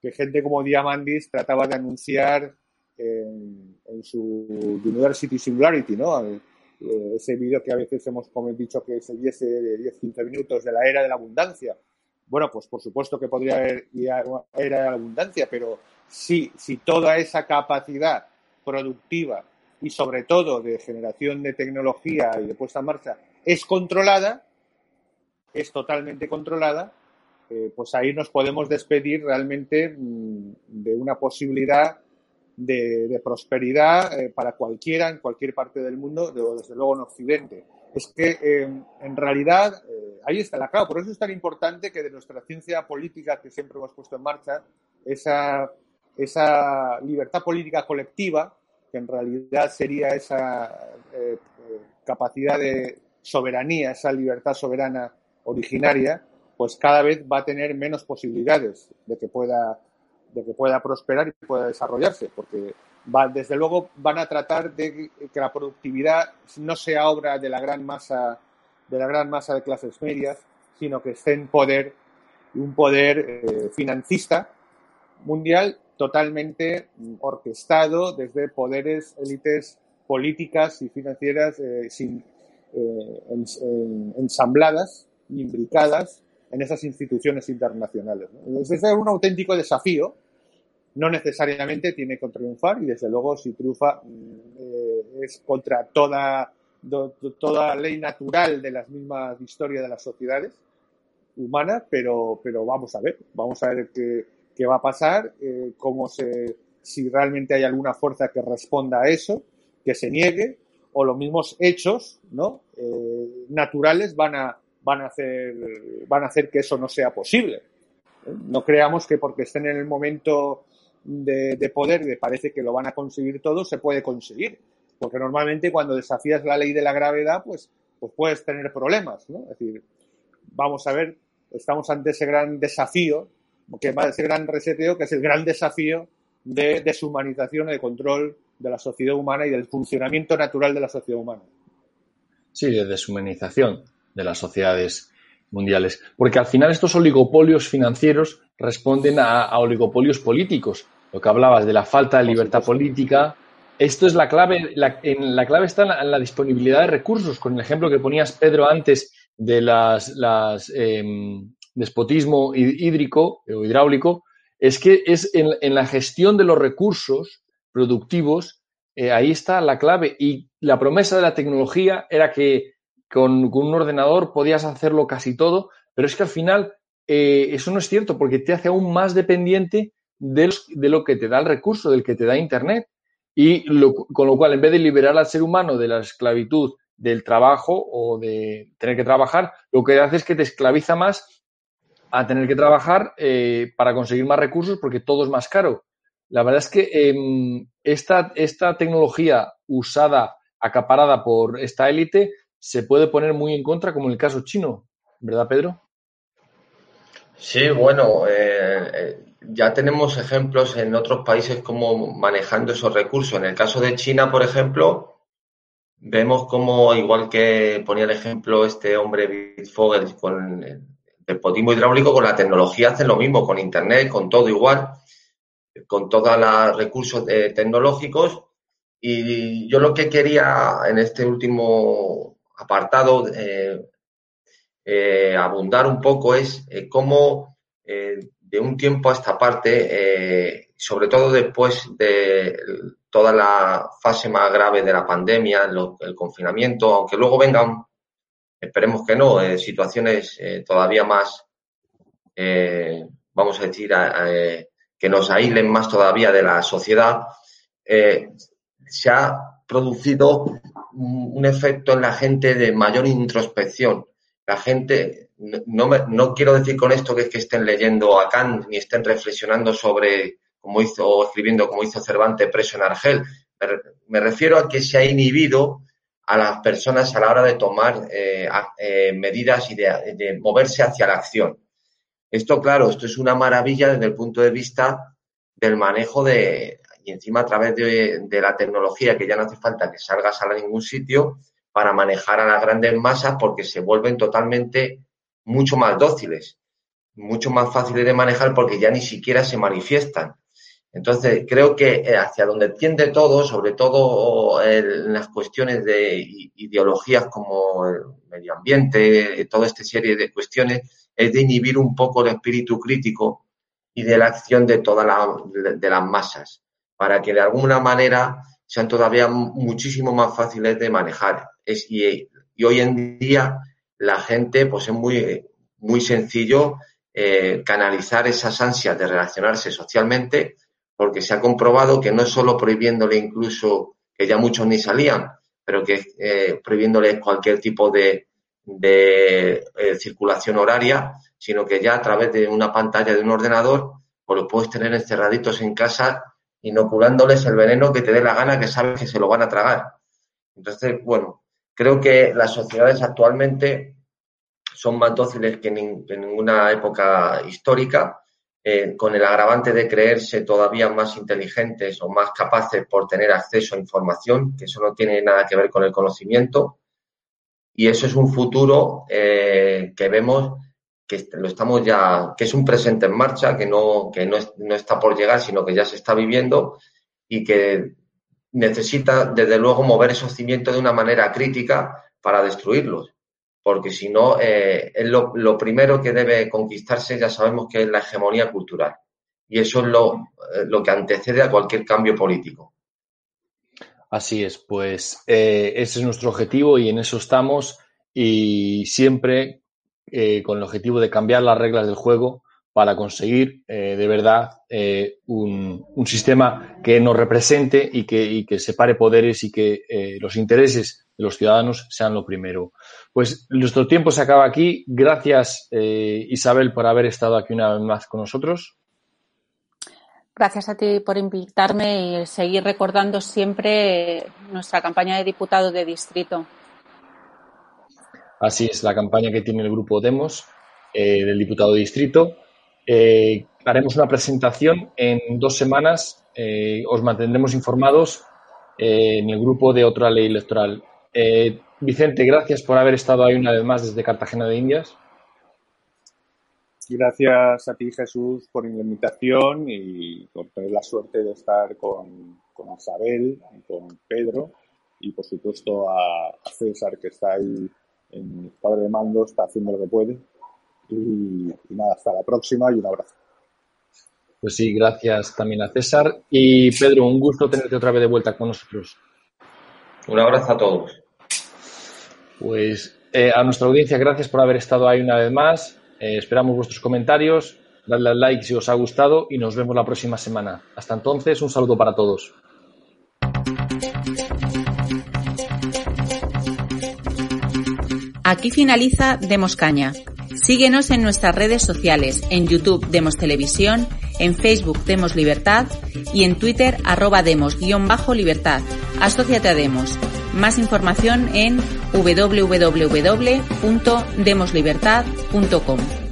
que gente como Diamandis trataba de anunciar en, en su University Singularity, ¿no? Eh, ese vídeo que a veces hemos dicho que se diese de 10-15 minutos de la era de la abundancia. Bueno, pues por supuesto que podría haber era de abundancia, pero si, si toda esa capacidad productiva y sobre todo de generación de tecnología y de puesta en marcha es controlada, es totalmente controlada, eh, pues ahí nos podemos despedir realmente mm, de una posibilidad de, prosperidad eh, para cualquiera en cualquier parte del mundo, desde luego en Occidente es que em, en realidad eh, ahí está la clave. Por eso es tan importante que de nuestra ciencia política que siempre hemos puesto en marcha, esa, esa libertad política colectiva, que en realidad sería esa eh, capacidad de soberanía, esa libertad soberana originaria, pues cada vez va a tener menos posibilidades de que pueda, de que pueda prosperar y pueda desarrollarse, porque desde luego van a tratar de que la productividad no sea obra de la gran masa de la gran masa de clases medias, sino que esté en poder un poder eh, financista mundial totalmente orquestado desde poderes, élites políticas y financieras eh, eh, ensambladas, imbricadas en esas instituciones internacionales. Es un auténtico desafío no necesariamente tiene que triunfar y desde luego si triunfa mm, eh, es contra toda, toda ley natural de las mismas historias de las sociedades humanas, pero, pero vamos a ver, vamos a ver qué, qué va a pasar, eh, cómo se, si realmente hay alguna fuerza que responda a eso, que se niegue, o los mismos hechos ¿no? Eh, naturales van a, van, a hacer, van a hacer que eso no sea posible. no creamos que porque estén en el momento de, de poder, de parece que lo van a conseguir todo, se puede conseguir. Porque normalmente cuando desafías la ley de la gravedad, pues, pues puedes tener problemas, ¿no? Es decir, vamos a ver, estamos ante ese gran desafío, que va ese gran reseteo, que es el gran desafío de deshumanización y de control de la sociedad humana y del funcionamiento natural de la sociedad humana. Sí, de deshumanización de las sociedades mundiales. Porque al final estos oligopolios financieros responden a, oligopolios políticos. Lo que hablabas de la falta de libertad política. Esto es la clave. La, en, la clave está en la, disponibilidad de recursos. Con el ejemplo que ponías, Pedro, antes de las, las em, despotismo hídrico o hidráulico, es que es en, la gestión de los recursos productivos, eh, ahí está la clave. Y la promesa de la tecnología era que con, un ordenador podías hacerlo casi todo, pero es que al final eh, eso no es cierto porque te hace aún más dependiente de, lo que te da el recurso, del que te da Internet. Y con lo cual, en vez de liberar al ser humano de la esclavitud del trabajo o de tener que trabajar, lo que hace es que te esclaviza más a tener que trabajar eh, para conseguir más recursos porque todo es más caro. La verdad es que em, esta, esta tecnología usada, acaparada por esta élite, se puede poner muy en contra, como en el caso chino, ¿verdad, Pedro? Sí, bueno, eh, eh, ya tenemos ejemplos en otros países como manejando esos recursos. En el caso de China, por ejemplo, vemos como, igual que ponía el ejemplo este hombre Bitfogel con despotismo hidráulico, con la tecnología hacen lo mismo, con Internet, con todo igual, con todos los recursos eh, tecnológicos. Y yo lo que quería en este último apartado eh, eh, abundar un poco es eh, cómo de un tiempo a esta parte, sobre todo después de toda la fase más grave de la pandemia, el confinamiento, aunque luego vengan, esperemos que no, situaciones todavía más, vamos a decir, que nos aíslen más todavía de la sociedad, se ha producido un efecto en la gente de mayor introspección. La gente, no, me, no quiero decir con esto que es que estén leyendo a Kant ni estén reflexionando sobre, como hizo, o escribiendo como hizo Cervantes preso en Argel. Me, refiero a que se ha inhibido a las personas a la hora de tomar eh, eh, medidas y de, de moverse hacia la acción. Esto, claro, esto es una maravilla desde el punto de vista del manejo de, y encima a través de, la tecnología, que ya no hace falta que salgas a ningún sitio, para manejar a las grandes masas porque se vuelven totalmente mucho más dóciles, mucho más fáciles de manejar porque ya ni siquiera se manifiestan. Entonces, creo que eh, hacia donde tiende todo, sobre todo en las cuestiones de ideologías como el medio ambiente, toda esta serie de cuestiones, es de inhibir un poco el espíritu crítico y de la acción de todas de las masas para que de alguna manera sean todavía muchísimo más fáciles de manejar. Y, hoy en día la gente, pues es muy, muy sencillo eh, canalizar esas ansias de relacionarse socialmente, porque se ha comprobado que no es solo prohibiéndole incluso, que ya muchos ni salían, pero que eh, prohibiéndole cualquier tipo de, de eh, circulación horaria, sino que ya a través de una pantalla de un ordenador, pues los puedes tener encerraditos en casa inoculándoles el veneno que te dé la gana, que sabes que se lo van a tragar. Entonces, bueno, creo que las sociedades actualmente son más dóciles que en, ninguna época histórica, eh, con el agravante de creerse todavía más inteligentes o más capaces por tener acceso a información, que eso no tiene nada que ver con el conocimiento. Y eso es un futuro eh, que vemos que lo estamos ya, que es un presente en marcha, que no, que no, no está por llegar, sino que ya se está viviendo y que necesita, desde luego, mover esos cimientos de una manera crítica para destruirlos. Porque si no, eh, es lo, primero que debe conquistarse, ya sabemos que es la hegemonía cultural. Y eso es lo, eh, lo que antecede a cualquier cambio político. Así es, pues eh, ese es nuestro objetivo y en eso estamos. Y siempre con el objetivo de cambiar las reglas del juego para conseguir de verdad eh, un, sistema que nos represente y que, que separe poderes y que los intereses de los ciudadanos sean lo primero. Pues nuestro tiempo se acaba aquí. Gracias, Isabel, por haber estado aquí una vez más con nosotros. Gracias a ti por invitarme y seguir recordando siempre nuestra campaña de diputado de distrito. Así es, la campaña que tiene el grupo Demos del diputado de distrito. Eh, haremos una presentación en dos semanas. Eh, os mantendremos informados eh, en el grupo de otra ley electoral. Vicente, gracias por haber estado ahí una vez más desde Cartagena de Indias. Gracias a ti, Jesús, por la invitación y por tener la suerte de estar con, Isabel, con Pedro y, por supuesto, a, César, que está ahí en padre de mando, está haciendo lo que puede. Y, nada, hasta la próxima y un abrazo. Pues sí, gracias también a César. Y Pedro, un gusto tenerte otra vez de vuelta con nosotros. Un abrazo a todos. Pues eh, a nuestra audiencia, gracias por haber estado ahí una vez más. Eh, esperamos vuestros comentarios, dadle al like si os ha gustado y nos vemos la próxima semana. Hasta entonces, un saludo para todos. Aquí finaliza Demos Caña Síguenos en nuestras redes sociales, en YouTube Demos Televisión, en Facebook Demos Libertad y en Twitter arroba demos-libertad. Asociate a Demos. Más información en www.demoslibertad.com.